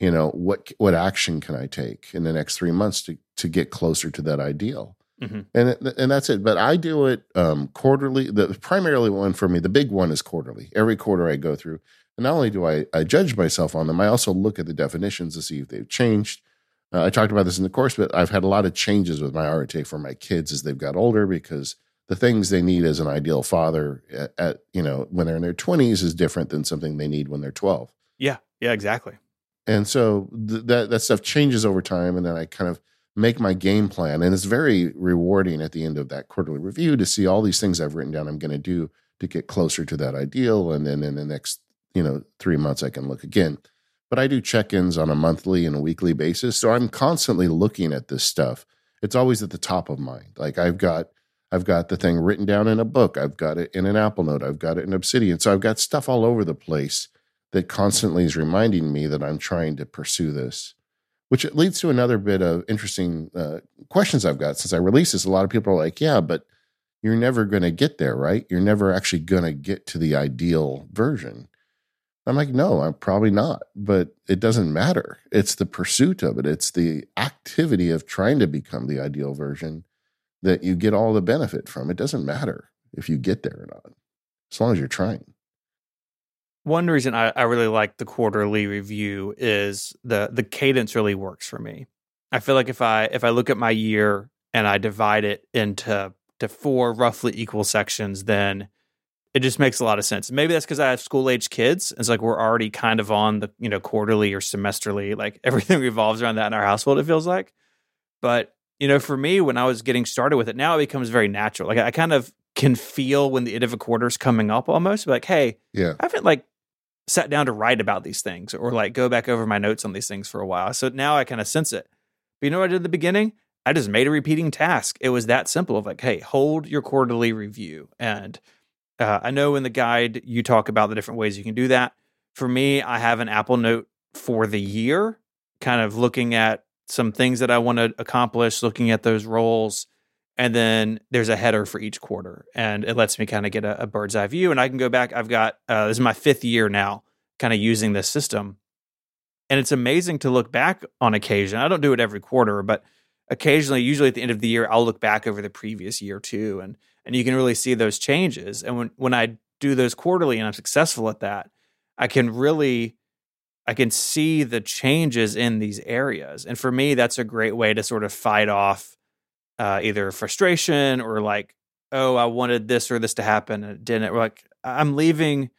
You know, what what action can I take in the next three months to to get closer to that ideal? Mm-hmm. And and that's it. But I do it um, quarterly. The primarily one for me, the big one is quarterly. Every quarter I go through, and not only do I I judge myself on them, I also look at the definitions to see if they've changed. Uh, I talked about this in the course, but I've had a lot of changes with my Arete for my kids as they've got older because the things they need as an ideal father at, at, you know when they're in their 20s is different than something they need when they're 12 yeah yeah exactly and so th- that that stuff changes over time and then i kind of make my game plan and it's very rewarding at the end of that quarterly review to see all these things i've written down i'm going to do to get closer to that ideal and then in the next you know three months i can look again but i do check-ins on a monthly and a weekly basis so i'm constantly looking at this stuff it's always at the top of mind like i've got I've got the thing written down in a book. I've got it in an Apple Note. I've got it in Obsidian. So I've got stuff all over the place that constantly is reminding me that I'm trying to pursue this, which leads to another bit of interesting uh, questions I've got since I released this. A lot of people are like, yeah, but you're never going to get there, right? You're never actually going to get to the ideal version. I'm like, no, I'm probably not, but it doesn't matter. It's the pursuit of it, it's the activity of trying to become the ideal version that you get all the benefit from. It doesn't matter if you get there or not, as long as you're trying. One reason I, I really like the quarterly review is the the cadence really works for me. I feel like if I if I look at my year and I divide it into to four roughly equal sections, then it just makes a lot of sense. Maybe that's because I have school age kids. It's like we're already kind of on the you know quarterly or semesterly, like everything revolves around that in our household. It feels like, but you know, for me, when I was getting started with it, now it becomes very natural. Like I kind of can feel when the end of a quarter is coming up almost like, hey, yeah, I haven't like sat down to write about these things or like go back over my notes on these things for a while. So now I kind of sense it. But you know what I did at the beginning? I just made a repeating task. It was that simple of like, hey, hold your quarterly review. And uh, I know in the guide you talk about the different ways you can do that. For me, I have an Apple Note for the year, kind of looking at some things that I want to accomplish, looking at those roles. And then there's a header for each quarter, and it lets me kind of get a, a, bird's eye view. And I can go back. I've got uh, this is my fifth year now, kind of using this system, and it's amazing to look back on occasion. I don't do it every quarter, but occasionally, usually at the end of the year, I'll look back over the previous year too, and and you can really see those changes. And when when I do those quarterly and I'm successful at that, I can really I can see the changes in these areas. And for me, that's a great way to sort of fight off uh, either frustration or like, oh, I wanted this or this to happen and it didn't. Or like, I'm leaving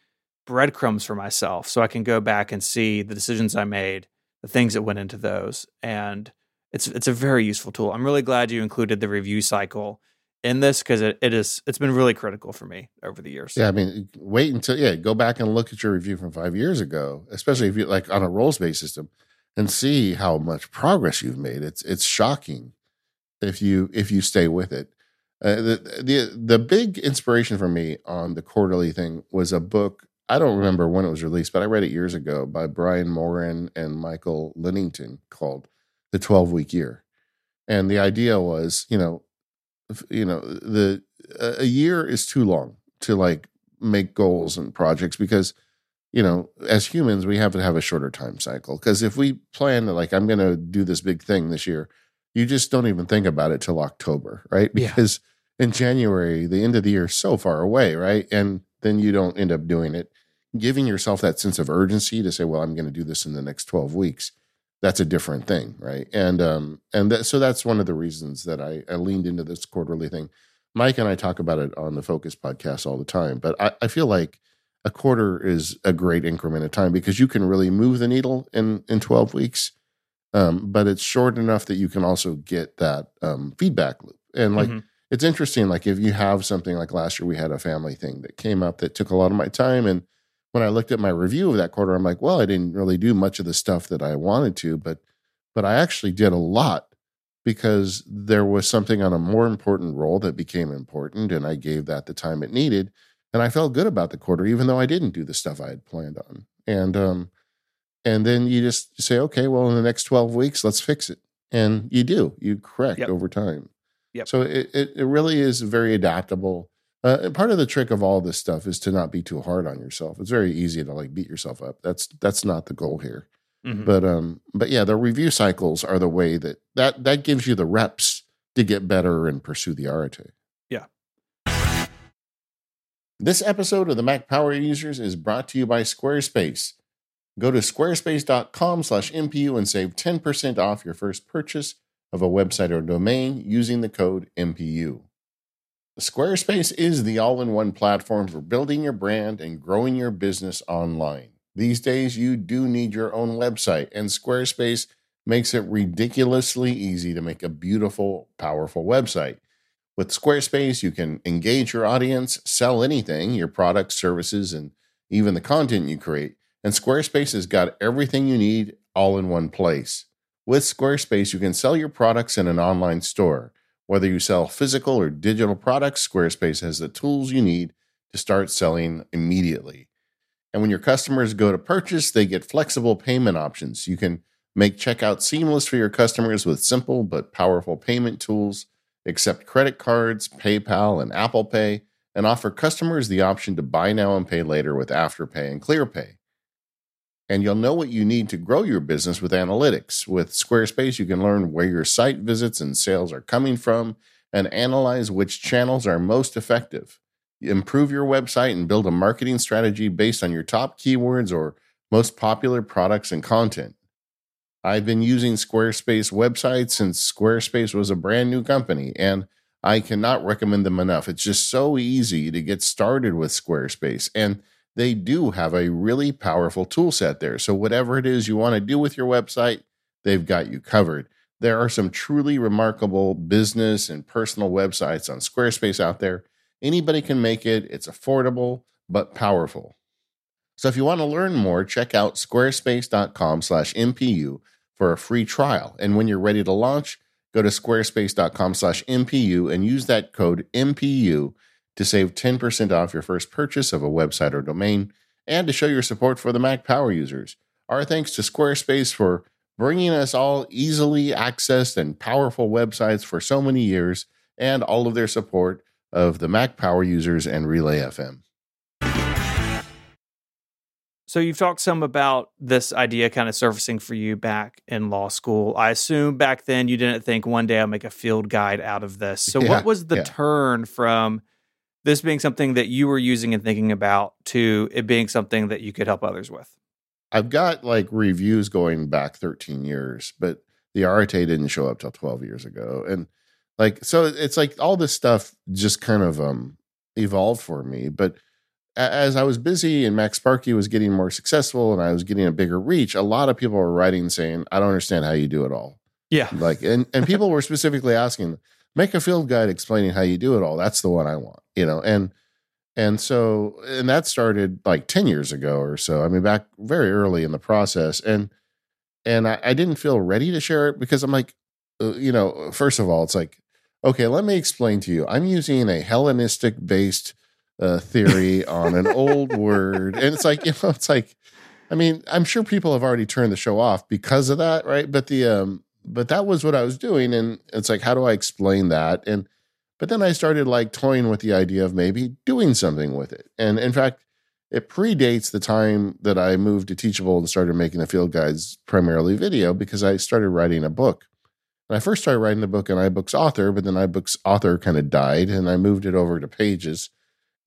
breadcrumbs for myself so I can go back and see the decisions I made, the things that went into those. And it's it's a very useful tool. I'm really glad you included the review cycle in this because it, it is it's been really critical for me over the years. Yeah, I mean, wait until yeah, go back and look at your review from five years ago, especially if you like on a roles based system, and see how much progress you've made. It's it's shocking if you if you stay with it. Uh, the the the big inspiration for me on the quarterly thing was a book. I don't remember when it was released, but I read it years ago by Brian Moran and Michael Lennington called "The Twelve Week Year," and the idea was, you know, you know the a year is too long to like make goals and projects because you know as humans we have to have a shorter time cycle because if we plan that, like i'm going to do this big thing this year you just don't even think about it till october right because yeah. in january the end of the year is so far away right and then you don't end up doing it giving yourself that sense of urgency to say well i'm going to do this in the next 12 weeks that's a different thing, right? And um, and that, so that's one of the reasons that I, I leaned into this quarterly thing. Mike and I talk about it on the Focused podcast all the time, but I, I feel like a quarter is a great increment of time because you can really move the needle in in 12 weeks um, but it's short enough that you can also get that um, feedback loop and like mm-hmm. it's interesting like if you have something like last year we had a family thing that came up that took a lot of my time and when I looked at my review of that quarter, I'm like, well, I didn't really do much of the stuff that I wanted to, but but I actually did a lot because there was something on a more important role that became important, and I gave that the time it needed, and I felt good about the quarter, even though I didn't do the stuff I had planned on. And um, and then you just say, okay, well, in the next 12 weeks, let's fix it, and you do, you correct yep. over time. Yep. So it, it it really is very adaptable uh, part of the trick of all this stuff is to not be too hard on yourself. It's very easy to like beat yourself up. That's that's not the goal here. Mm-hmm. But um, but yeah, the review cycles are the way that that that gives you the reps to get better and pursue the arete. Yeah. This episode of the Mac Power Users is brought to you by Squarespace. Go to squarespace.com slash MPU and save 10% off your first purchase of a website or domain using the code MPU. Squarespace is the all in one platform for building your brand and growing your business online. These days, you do need your own website, and Squarespace makes it ridiculously easy to make a beautiful, powerful website. With Squarespace, you can engage your audience, sell anything your products, services, and even the content you create. And Squarespace has got everything you need all in one place. With Squarespace, you can sell your products in an online store. Whether you sell physical or digital products, Squarespace has the tools you need to start selling immediately. And when your customers go to purchase, they get flexible payment options. You can make checkout seamless for your customers with simple but powerful payment tools, accept credit cards, PayPal, and Apple Pay, and offer customers the option to buy now and pay later with Afterpay and ClearPay and you'll know what you need to grow your business with analytics. With Squarespace, you can learn where your site visits and sales are coming from and analyze which channels are most effective. Improve your website and build a marketing strategy based on your top keywords or most popular products and content. I've been using Squarespace websites since Squarespace was a brand new company, and I cannot recommend them enough. It's just so easy to get started with Squarespace. And they do have a really powerful tool set there. So, whatever it is you want to do with your website, they've got you covered. There are some truly remarkable business and personal websites on Squarespace out there. Anybody can make it, it's affordable but powerful. So, if you want to learn more, check out squarespace.com/mpu for a free trial. And when you're ready to launch, go to squarespace.com/mpu and use that code MPU to save 10% off your first purchase of a website or domain, and to show your support for the Mac Power users. Our thanks to Squarespace for bringing us all easily accessed and powerful websites for so many years, and all of their support of the Mac Power users and Relay FM. So you've talked some about this idea kind of surfacing for you back in law school. I assume back then you didn't think one day I'll make a field guide out of this. So yeah, what was the yeah. turn from this being something that you were using and thinking about to it being something that you could help others with? I've got like reviews going back 13 years, but the Arete didn't show up till 12 years ago. And like, so it's like all this stuff just kind of um evolved for me. But as I was busy and MacSparky was getting more successful and I was getting a bigger reach, a lot of people were writing saying, I don't understand how you do it all. Yeah. Like, and, and people were specifically asking, make a field guide explaining how you do it all. That's the one I want, you know. And and so and that started like 10 years ago or so. I mean, back very early in the process. And and I, I didn't feel ready to share it because I'm like, uh, you know, first of all, it's like, okay, let me explain to you. I'm using a Hellenistic based uh, theory on an old word, and it's like, you know, it's like, I mean, I'm sure people have already turned the show off because of that, right? But the um, but that was what I was doing, and it's like, how do I explain that? And but then I started like toying with the idea of maybe doing something with it, and in fact, it predates the time that I moved to Teachable and started making the field guides primarily video because I started writing a book. And I first started writing the book in iBooks Author, but then iBooks Author kind of died and I moved it over to Pages.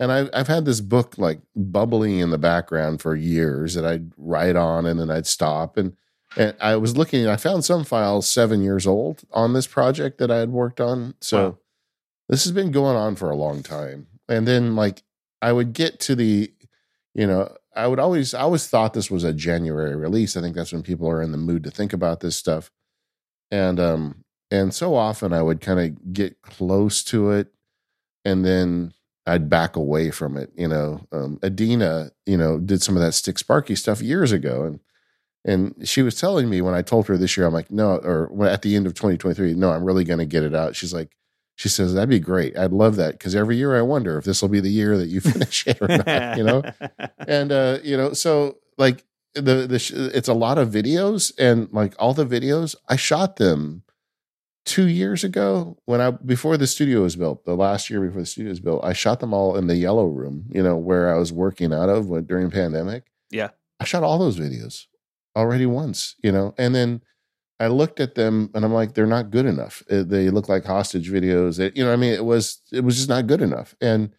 And I've, I've had this book like bubbling in the background for years that I'd write on and then I'd stop. And, and I was looking, I found some files seven years old on this project that I had worked on. So wow. this has been going on for a long time. And then, like, I would get to the you know, I would always I always thought this was a January release. I think that's when people are in the mood to think about this stuff. And um and so often I would kind of get close to it and then I'd back away from it. You know, um, Adina, you know, did some of that Stick Sparky stuff years ago, and and she was telling me when I told her this year, I'm like, no, or at the end of 2023, no, I'm really going to get it out. She's like, she says that'd be great. I'd love that. Because every year i wonder if this will be the year that you finish it or not you know? And uh you know so like the the it's a lot of videos and like all the videos i shot them two years ago when i before the studio was built the last year before the studio was built i shot them all in the yellow room you know where i was working out of during pandemic. Yeah. I shot all those videos already once you know and then I looked at them and I'm like, they're not good enough. Uh, they look like hostage videos. It, you know, I mean, it was it was just not good enough. And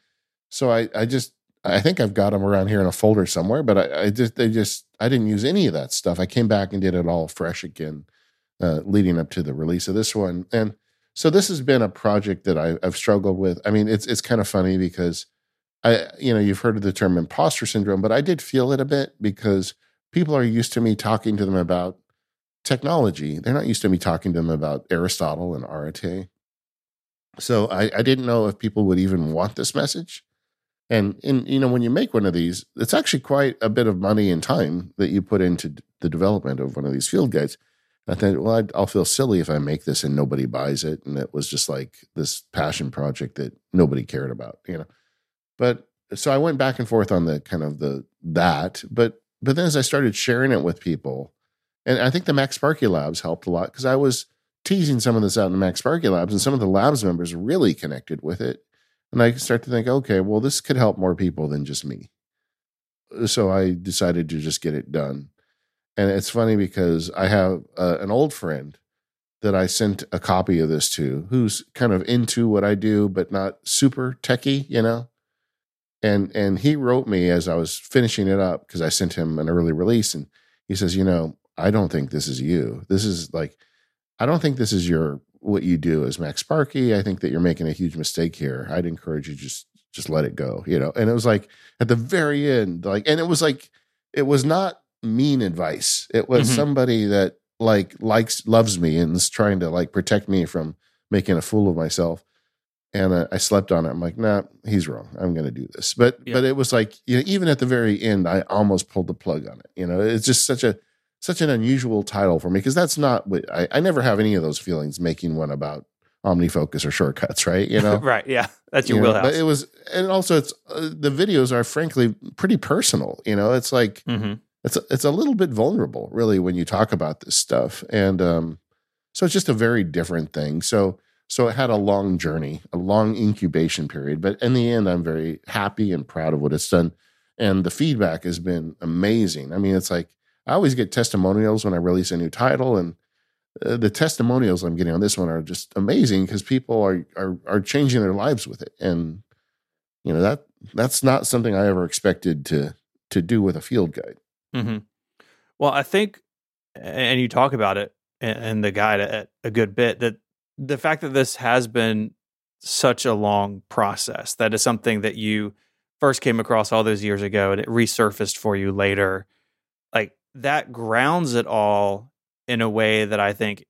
so I I just I think I've got them around here in a folder somewhere, but I, I just they just I didn't use any of that stuff. I came back and did it all fresh again, uh, leading up to the release of this one. And so this has been a project that I, I've struggled with. I mean, it's it's kind of funny because I you know you've heard of the term imposter syndrome, but I did feel it a bit because people are used to me talking to them about technology. They're not used to me talking to them about Aristotle and Arete. So I, I didn't know if people would even want this message. And in you know when you make one of these, it's actually quite a bit of money and time that you put into the development of one of these field guides. I thought, well, i will feel silly if I make this and nobody buys it, and it was just like this passion project that nobody cared about, you know. But so I went back and forth on the kind of the that, but but then as I started sharing it with people, and I think the MacSparky Labs helped a lot because I was teasing some of this out in the MacSparky Labs, and some of the labs members really connected with it. And I start to think, okay, well, this could help more people than just me. So I decided to just get it done. And it's funny because I have uh, an old friend that I sent a copy of this to who's kind of into what I do, but not super techie, you know? And and he wrote me as I was finishing it up because I sent him an early release and he says, you know, I don't think this is you. This is like, I don't think this is your what you do as MacSparky. I think that you're making a huge mistake here. I'd encourage you just just let it go, you know. And it was like at the very end, like, and it was like it was not mean advice. It was mm-hmm. somebody that like likes loves me and is trying to like protect me from making a fool of myself. And uh, I slept on it. I'm like, nah, he's wrong. I'm going to do this. But yeah. but it was like you know, even at the very end, I almost pulled the plug on it. You know, it's just such a such an unusual title for me because that's not what I, I never have any of those feelings making one about OmniFocus or shortcuts, right? You know, right? Yeah, that's your you wheelhouse. Know, but it was, and also it's uh, the videos are frankly pretty personal. You know, it's like mm-hmm. it's a, it's a little bit vulnerable, really, when you talk about this stuff, and um, so it's just a very different thing. So so it had a long journey, a long incubation period, but in the end, I'm very happy and proud of what it's done, and the feedback has been amazing. I mean, it's like I always get testimonials when I release a new title, and uh, the testimonials I'm getting on this one are just amazing because people are, are are changing their lives with it, and you know that that's not something I ever expected to to do with a field guide. Mm-hmm. Well, I think, and you talk about it in the guide a, a good bit that the fact that this has been such a long process that is something that you first came across all those years ago and it resurfaced for you later like that grounds it all in a way that I think,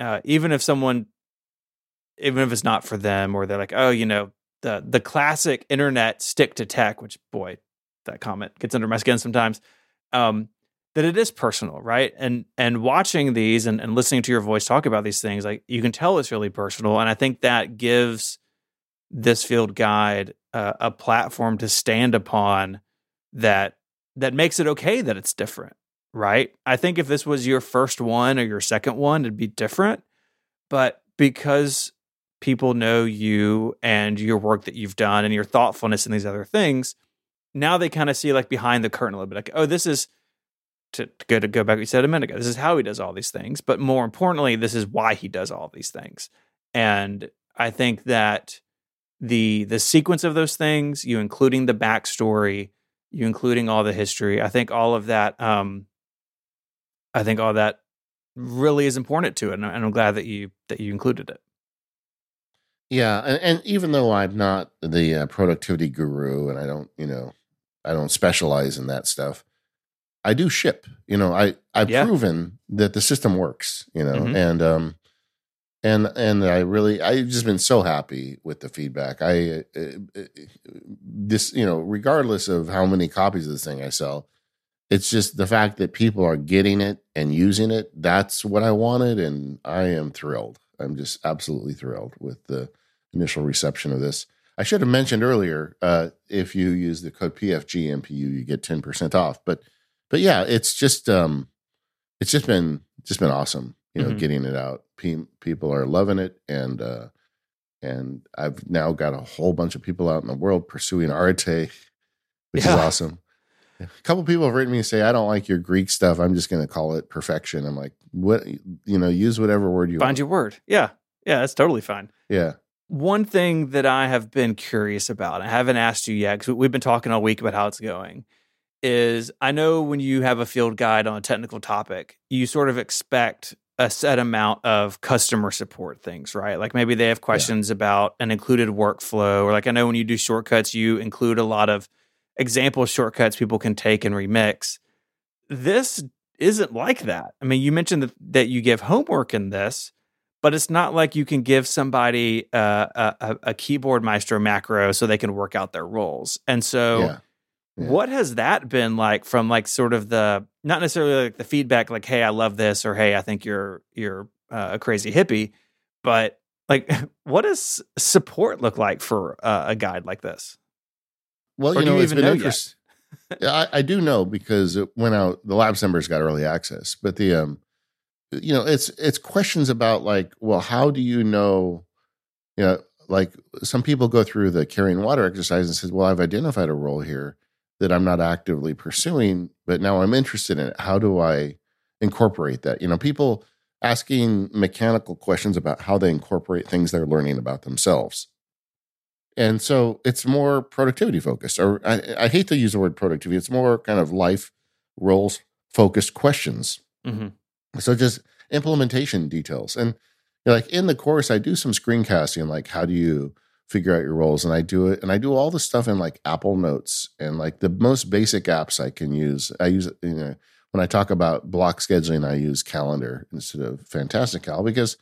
uh, even if someone even if it's not for them, or they're like, oh, you know, the the classic internet stick to tech, which boy, that comment gets under my skin sometimes. Um, that it is personal, right? And and watching these and, and listening to your voice talk about these things, like you can tell it's really personal. And I think that gives this field guide uh, a platform to stand upon that that makes it okay that it's different, right? I think if this was your first one or your second one, it'd be different. But because people know you and your work that you've done and your thoughtfulness and these other things, now they kind of see like behind the curtain a little bit like, oh, this is to, to go to go back, we said a minute ago, this is how he does all these things. But more importantly, this is why he does all these things. And I think that the the sequence of those things, you including the backstory, you including all the history, I think all of that um I think all that really is important to it. And I'm glad that you that you included it. Yeah, and, and even though I'm not the uh, productivity guru and I don't, you know, I don't specialize in that stuff, I do ship. You know, I I've yeah. proven that the system works. You know, mm-hmm. and um, and and I really I've just been so happy with the feedback. I uh, uh, this you know, regardless of how many copies of this thing I sell, it's just the fact that people are getting it and using it. That's what I wanted, and I am thrilled. I'm just absolutely thrilled with the initial reception of this. I should have mentioned earlier, uh, if you use the code PFGMPU, you get 10% off. But but yeah, it's just um, it's just been just been awesome, you know, mm-hmm. getting it out. P- people are loving it, and uh, and I've now got a whole bunch of people out in the world pursuing arete, which yeah. is awesome. A couple people have written me and say, I don't like your Greek stuff. I'm just going to call it perfection. I'm like, what, you know, use whatever word you want. Find want. your word. Yeah. Yeah. That's totally fine. Yeah. One thing that I have been curious about, I haven't asked you yet because we've been talking all week about how it's going, is I know when you have a field guide on a technical topic, you sort of expect a set amount of customer support things, right? Like maybe they have questions yeah. about an included workflow, or like I know when you do shortcuts, you include a lot of example shortcuts people can take and remix. This isn't like that. I mean, you mentioned that, that you give homework in this, but it's not like you can give somebody uh, a, a, keyboard maestro macro so they can work out their roles. And so, yeah. Yeah. what has that been like from like sort of the not necessarily like the feedback, like "Hey, I love this," or "Hey, I think you're you're uh, a crazy hippie," but like, what does support look like for uh, a guide like this? Well, or you know, you it's been interesting. I, I, do know because it went out. The labs members got early access, but the um, you know, it's it's questions about like, well, how do you know? You know, like some people go through the carrying water exercise and says, well, I've identified a role here that I'm not actively pursuing, but now I'm interested in it. How do I incorporate that? You know, people asking mechanical questions about how they incorporate things they're learning about themselves. And so it's more productivity focused, or I, I, hate to use the word productivity. It's more kind of life roles focused questions. Mm-hmm. So just implementation details. And like in the course, I do some screencasting, like how do you figure out your roles? And I do it, and I do all the stuff in like Apple Notes and like the most basic apps I can use. I use, you know, when I talk about block scheduling, I use Calendar instead of Fantastical because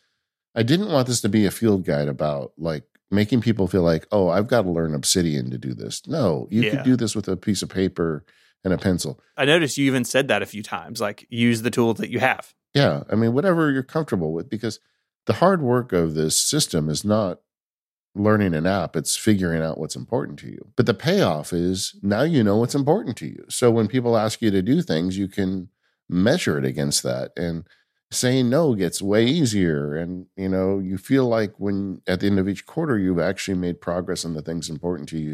I didn't want this to be a field guide about like making people feel like, oh, I've got to learn Obsidian to do this. No, you yeah. could do this with a piece of paper and a pencil. I noticed you even said that a few times, like use the tools that you have. Yeah. I mean, whatever you're comfortable with, because the hard work of this system is not learning an app, it's figuring out what's important to you. But the payoff is now you know what's important to you. So when people ask you to do things, you can measure it against that. And saying no gets way easier and you know you feel like when at the end of each quarter you've actually made progress on the things important to you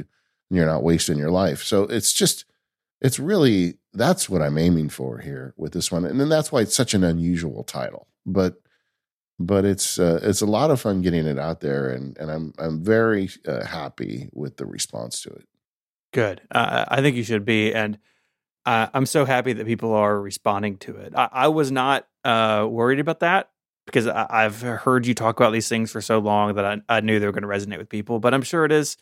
and you're not wasting your life so it's just it's really that's what i'm aiming for here with this one and then that's why it's such an unusual title but but it's uh, it's a lot of fun getting it out there and and i'm i'm very uh, happy with the response to it good uh, i think you should be and uh, I'm so happy that people are responding to it. I, I was not uh, worried about that because I, have heard you talk about these things for so long that I, I knew they were going to resonate with people. But I'm sure it is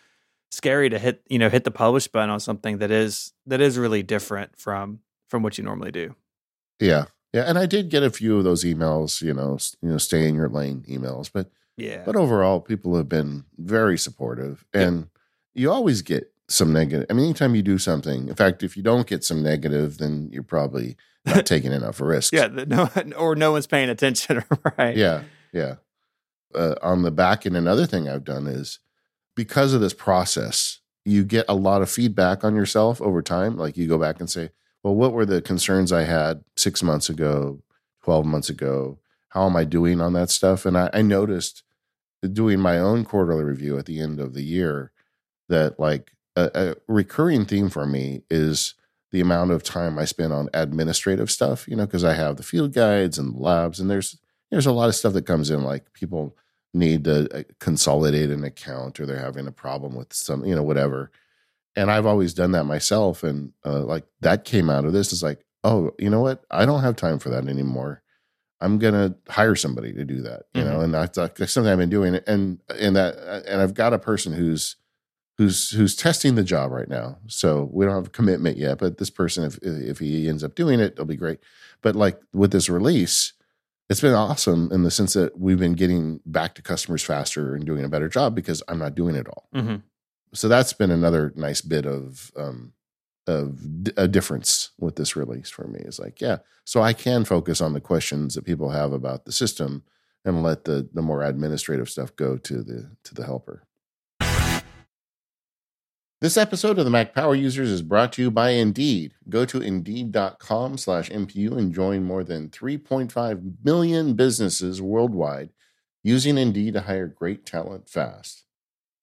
scary to hit you know hit the publish button on something that is that is really different from from what you normally do. Yeah, yeah, and I did get a few of those emails. You know, you know, stay in your lane emails, but Yeah. But overall, people have been very supportive, and you always get some negative. I mean, anytime you do something, in fact, if you don't get some negative, then you're probably not taking enough risks. yeah. No, or no one's paying attention. right. yeah, yeah. Uh, on the back end, another thing I've done is because of this process, you get a lot of feedback on yourself over time. Like you go back and say, well, what were the concerns I had six months ago, 12 months ago? How am I doing on that stuff? And I, I noticed doing my own quarterly review at the end of the year that like a, a recurring theme for me is the amount of time I spend on administrative stuff, you know, because I have the field guides and labs, and there's there's a lot of stuff that comes in, like people need to uh, consolidate an account or they're having a problem with some, you know, whatever. And I've always done that myself, and uh, like that came out of this is like, oh, you know what? I don't have time for that anymore. I'm gonna hire somebody to do that, you know, and that's that's something I've been doing, and and that and I've got a person who's who's who's testing the job right now. So we don't have a commitment yet, but this person, if if he ends up doing it, it'll be great. But like with this release, it's been awesome in the sense that we've been getting back to customers faster and doing a better job because I'm not doing it all. hmm So that's been another nice bit of um, of a difference with this release for me. Is like, yeah, so I can focus on the questions that people have about the system and let the the more administrative stuff go to the to the helper. This episode of the Mac Power Users is brought to you by Indeed. Go to indeed.com slash MPU and join more than 3.5 million businesses worldwide using Indeed to hire great talent fast.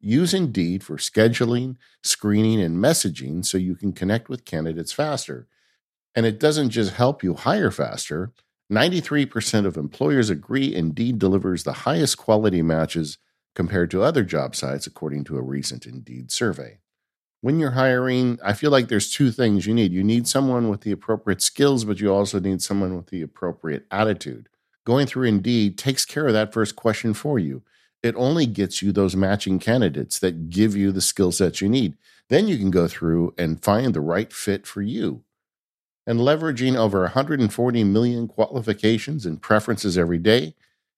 Use Indeed for scheduling, screening, and messaging so you can connect with candidates faster. And it doesn't just help you hire faster. 93% of employers agree Indeed delivers the highest quality matches compared to other job sites, according to a recent Indeed survey. When you're hiring, I feel like there's two things you need. You need someone with the appropriate skills, but you also need someone with the appropriate attitude. Going through Indeed takes care of that first question for you. It only gets you those matching candidates that give you the skill sets you need. Then you can go through and find the right fit for you. And leveraging over 140 million qualifications and preferences every day,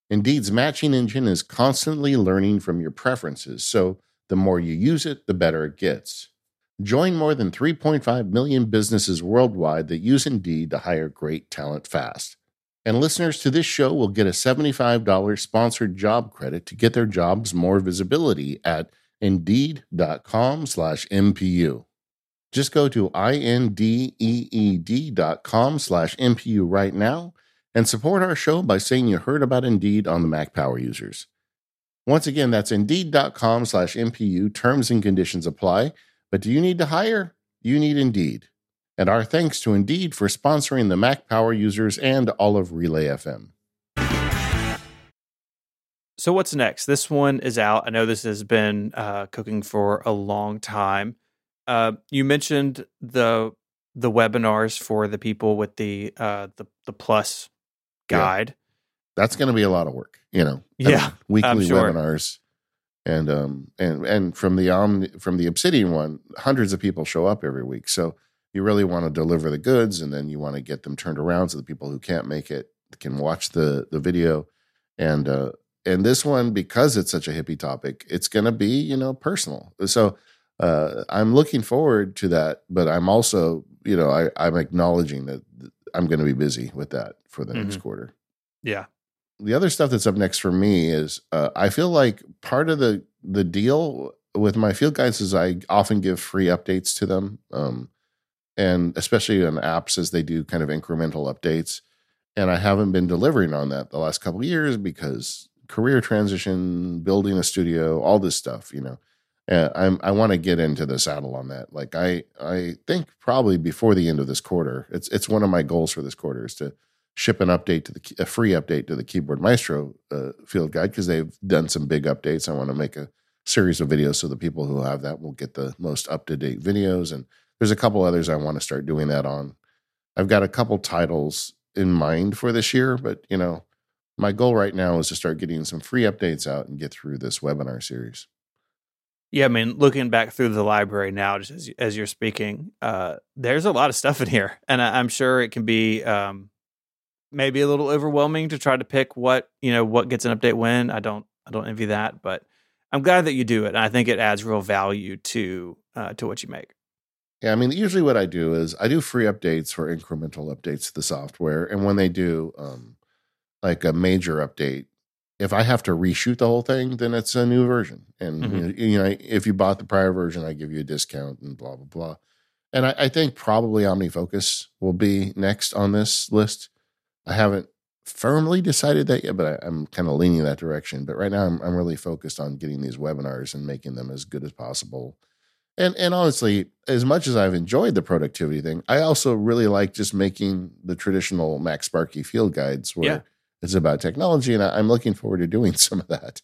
Indeed's matching engine is constantly learning from your preferences, so the more you use it, the better it gets. Join more than 3.5 million businesses worldwide that use Indeed to hire great talent fast. And listeners to this show will get a $75 sponsored job credit to get their jobs more visibility at indeed.com slash MPU. Just go to indeed.com slash MPU right now and support our show by saying you heard about Indeed on the Mac Power Users. Once again, that's indeed.com slash MPU. Terms and conditions apply. But do you need to hire? You need Indeed. And our thanks to Indeed for sponsoring the Mac Power Users and all of Relay FM. So what's next? This one is out. I know this has been uh, cooking for a long time. Uh, you mentioned the the webinars for the people with the uh, the the plus Yeah. guide. That's going to be a lot of work, you know. I Yeah, mean, weekly sure. webinars, and um and and from the Omni, from the Obsidian one, hundreds of people show up every week. So you really want to deliver the goods, and then you want to get them turned around so the people who can't make it can watch the the video. And uh and this one, because it's such a hippie topic, it's going to be you know personal. So uh I'm looking forward to that, but I'm also you know I I'm acknowledging that I'm going to be busy with that for the next Mhm. quarter Yeah. the other stuff that's up next for me is uh, I feel like part of the the deal with my field guides is I often give free updates to them, um, and especially on apps as they do kind of incremental updates. And I haven't been delivering on that the last couple years because career transition, building a studio, all this stuff, you know. Uh, I'm I want to get into the saddle on that. Like I I think probably before the end of this quarter, it's it's one of my goals for this quarter is to ship an update to the a free update to the Keyboard Maestro uh, field guide because they've done some big updates. I want to make a series of videos so the people who have that will get the most up to date videos. And there's a couple others I want to start doing that on. I've got a couple titles in mind for this year, but you know, my goal right now is to start getting some free updates out and get through this webinar series. Yeah, I mean, looking back through the library now, just as, as you're speaking, uh, there's a lot of stuff in here, and I, am sure it can be um, maybe a little overwhelming to try to pick what you know what gets an update when. I don't, I don't envy that, but I'm glad that you do it. And I think it adds real value to uh, to what you make. Yeah, I mean, usually what I do is I do free updates for incremental updates to the software, and when they do um, like a major update, if I have to reshoot the whole thing, then it's a new version. And mm-hmm. you, know, if you bought the prior version, I give you a discount and blah blah blah. And I, I think probably OmniFocus will be next on this list. I haven't firmly decided that yet, but I, am kind of leaning that direction. But right now, I'm, I'm really focused on getting these webinars and making them as good as possible. And and honestly, as much as I've enjoyed the productivity thing, I also really like just making the traditional MacSparky field guides where yeah it's about technology, and I, am looking forward to doing some of that.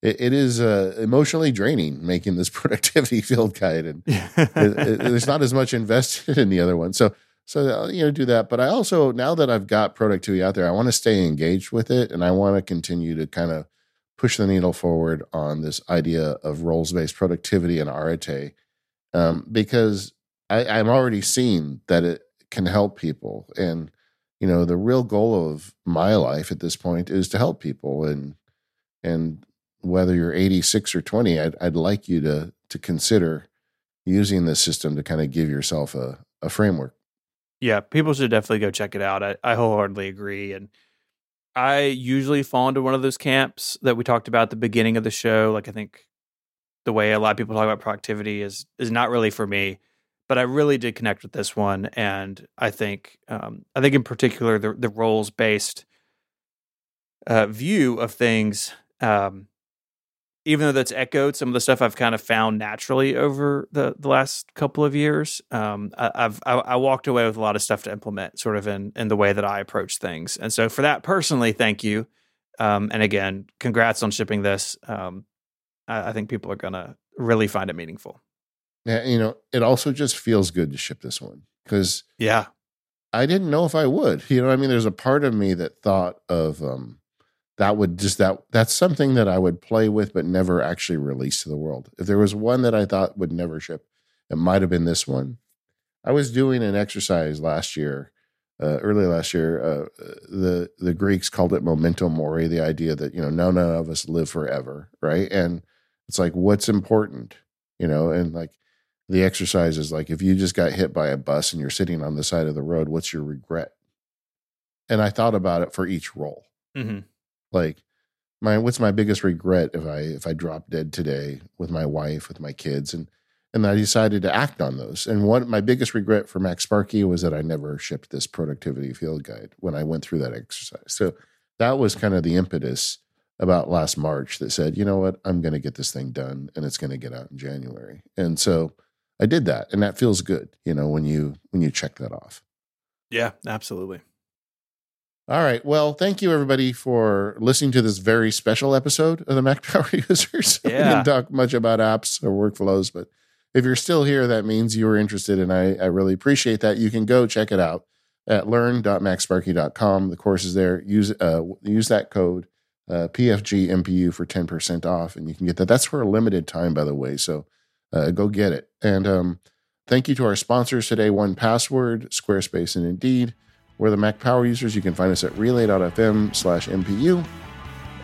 it, it is uh, emotionally draining making this productivity field guide, and it, it, there's not as much invested in the other one. So, so uh, you know, do that. But I also now that I've got productivity out there, I want to stay engaged with it, and I want to continue to kind of push the needle forward on this idea of roles based productivity and arete, um, because I, I'm already seeing that it can help people. And you know the real goal of my life at this point is to help people. And and whether you're 86 or 20 i'd, I'd like you to to consider using this system to kind of give yourself a, a framework. Yeah people should definitely go check it out. I, I wholeheartedly agree. And i usually fall into one of those camps that we talked about at the beginning of the show. Like i think the way a lot of people talk about productivity is is not really for me but I really did connect with this one, and I think um, I think in particular the the roles based uh, view of things, um, even though that's echoed some of the stuff I've kind of found naturally over the the last couple of years, um, I, have I, I, walked away with a lot of stuff to implement, sort of in in the way that I approach things, and so for that personally, thank you, um, and again, congrats on shipping this. I, I think people are gonna really find it meaningful. Yeah, you know, it also just feels good to ship this one because yeah, I didn't know if I would. You know, I mean, there's a part of me that thought of um that would just that that's something that I would play with but never actually release to the world. If there was one that I thought would never ship, it might have been this one. I was doing an exercise last year, uh, early last year. Uh, the the Greeks called it memento mori, the idea that you know none of us live forever, right? And it's like what's important, you know, and like the exercise is like if you just got hit by a bus and you're sitting on the side of the road, what's your regret? And I thought about it for each role. Mm-hmm. Like, my what's my biggest regret if I if I drop dead today with my wife with my kids and and I decided to act on those. And what my biggest regret for MacSparky was that I never shipped this productivity field guide when I went through that exercise. So that was kind of the impetus about last March that said, you know what, I'm going to get this thing done and it's going to get out in January. And so I did that, and that feels good. You know, when you when you check that off. Yeah, absolutely. All right. Well, thank you everybody for listening to this very special episode of the Mac Power Users. Yeah. we didn't talk much about apps or workflows, but if you're still here, that means you were interested, and I, I really appreciate that. You can go check it out at learn.macsparky.com. The course is there. Use uh, use that code uh, PFG MPU for ten percent off, and you can get that. That's for a limited time, by the way. So uh, go get it. And um, thank you to our sponsors today 1Password, Squarespace, and Indeed. We're the Mac Power users. You can find us at relay.fm slash MPU,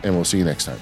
and we'll see you next time.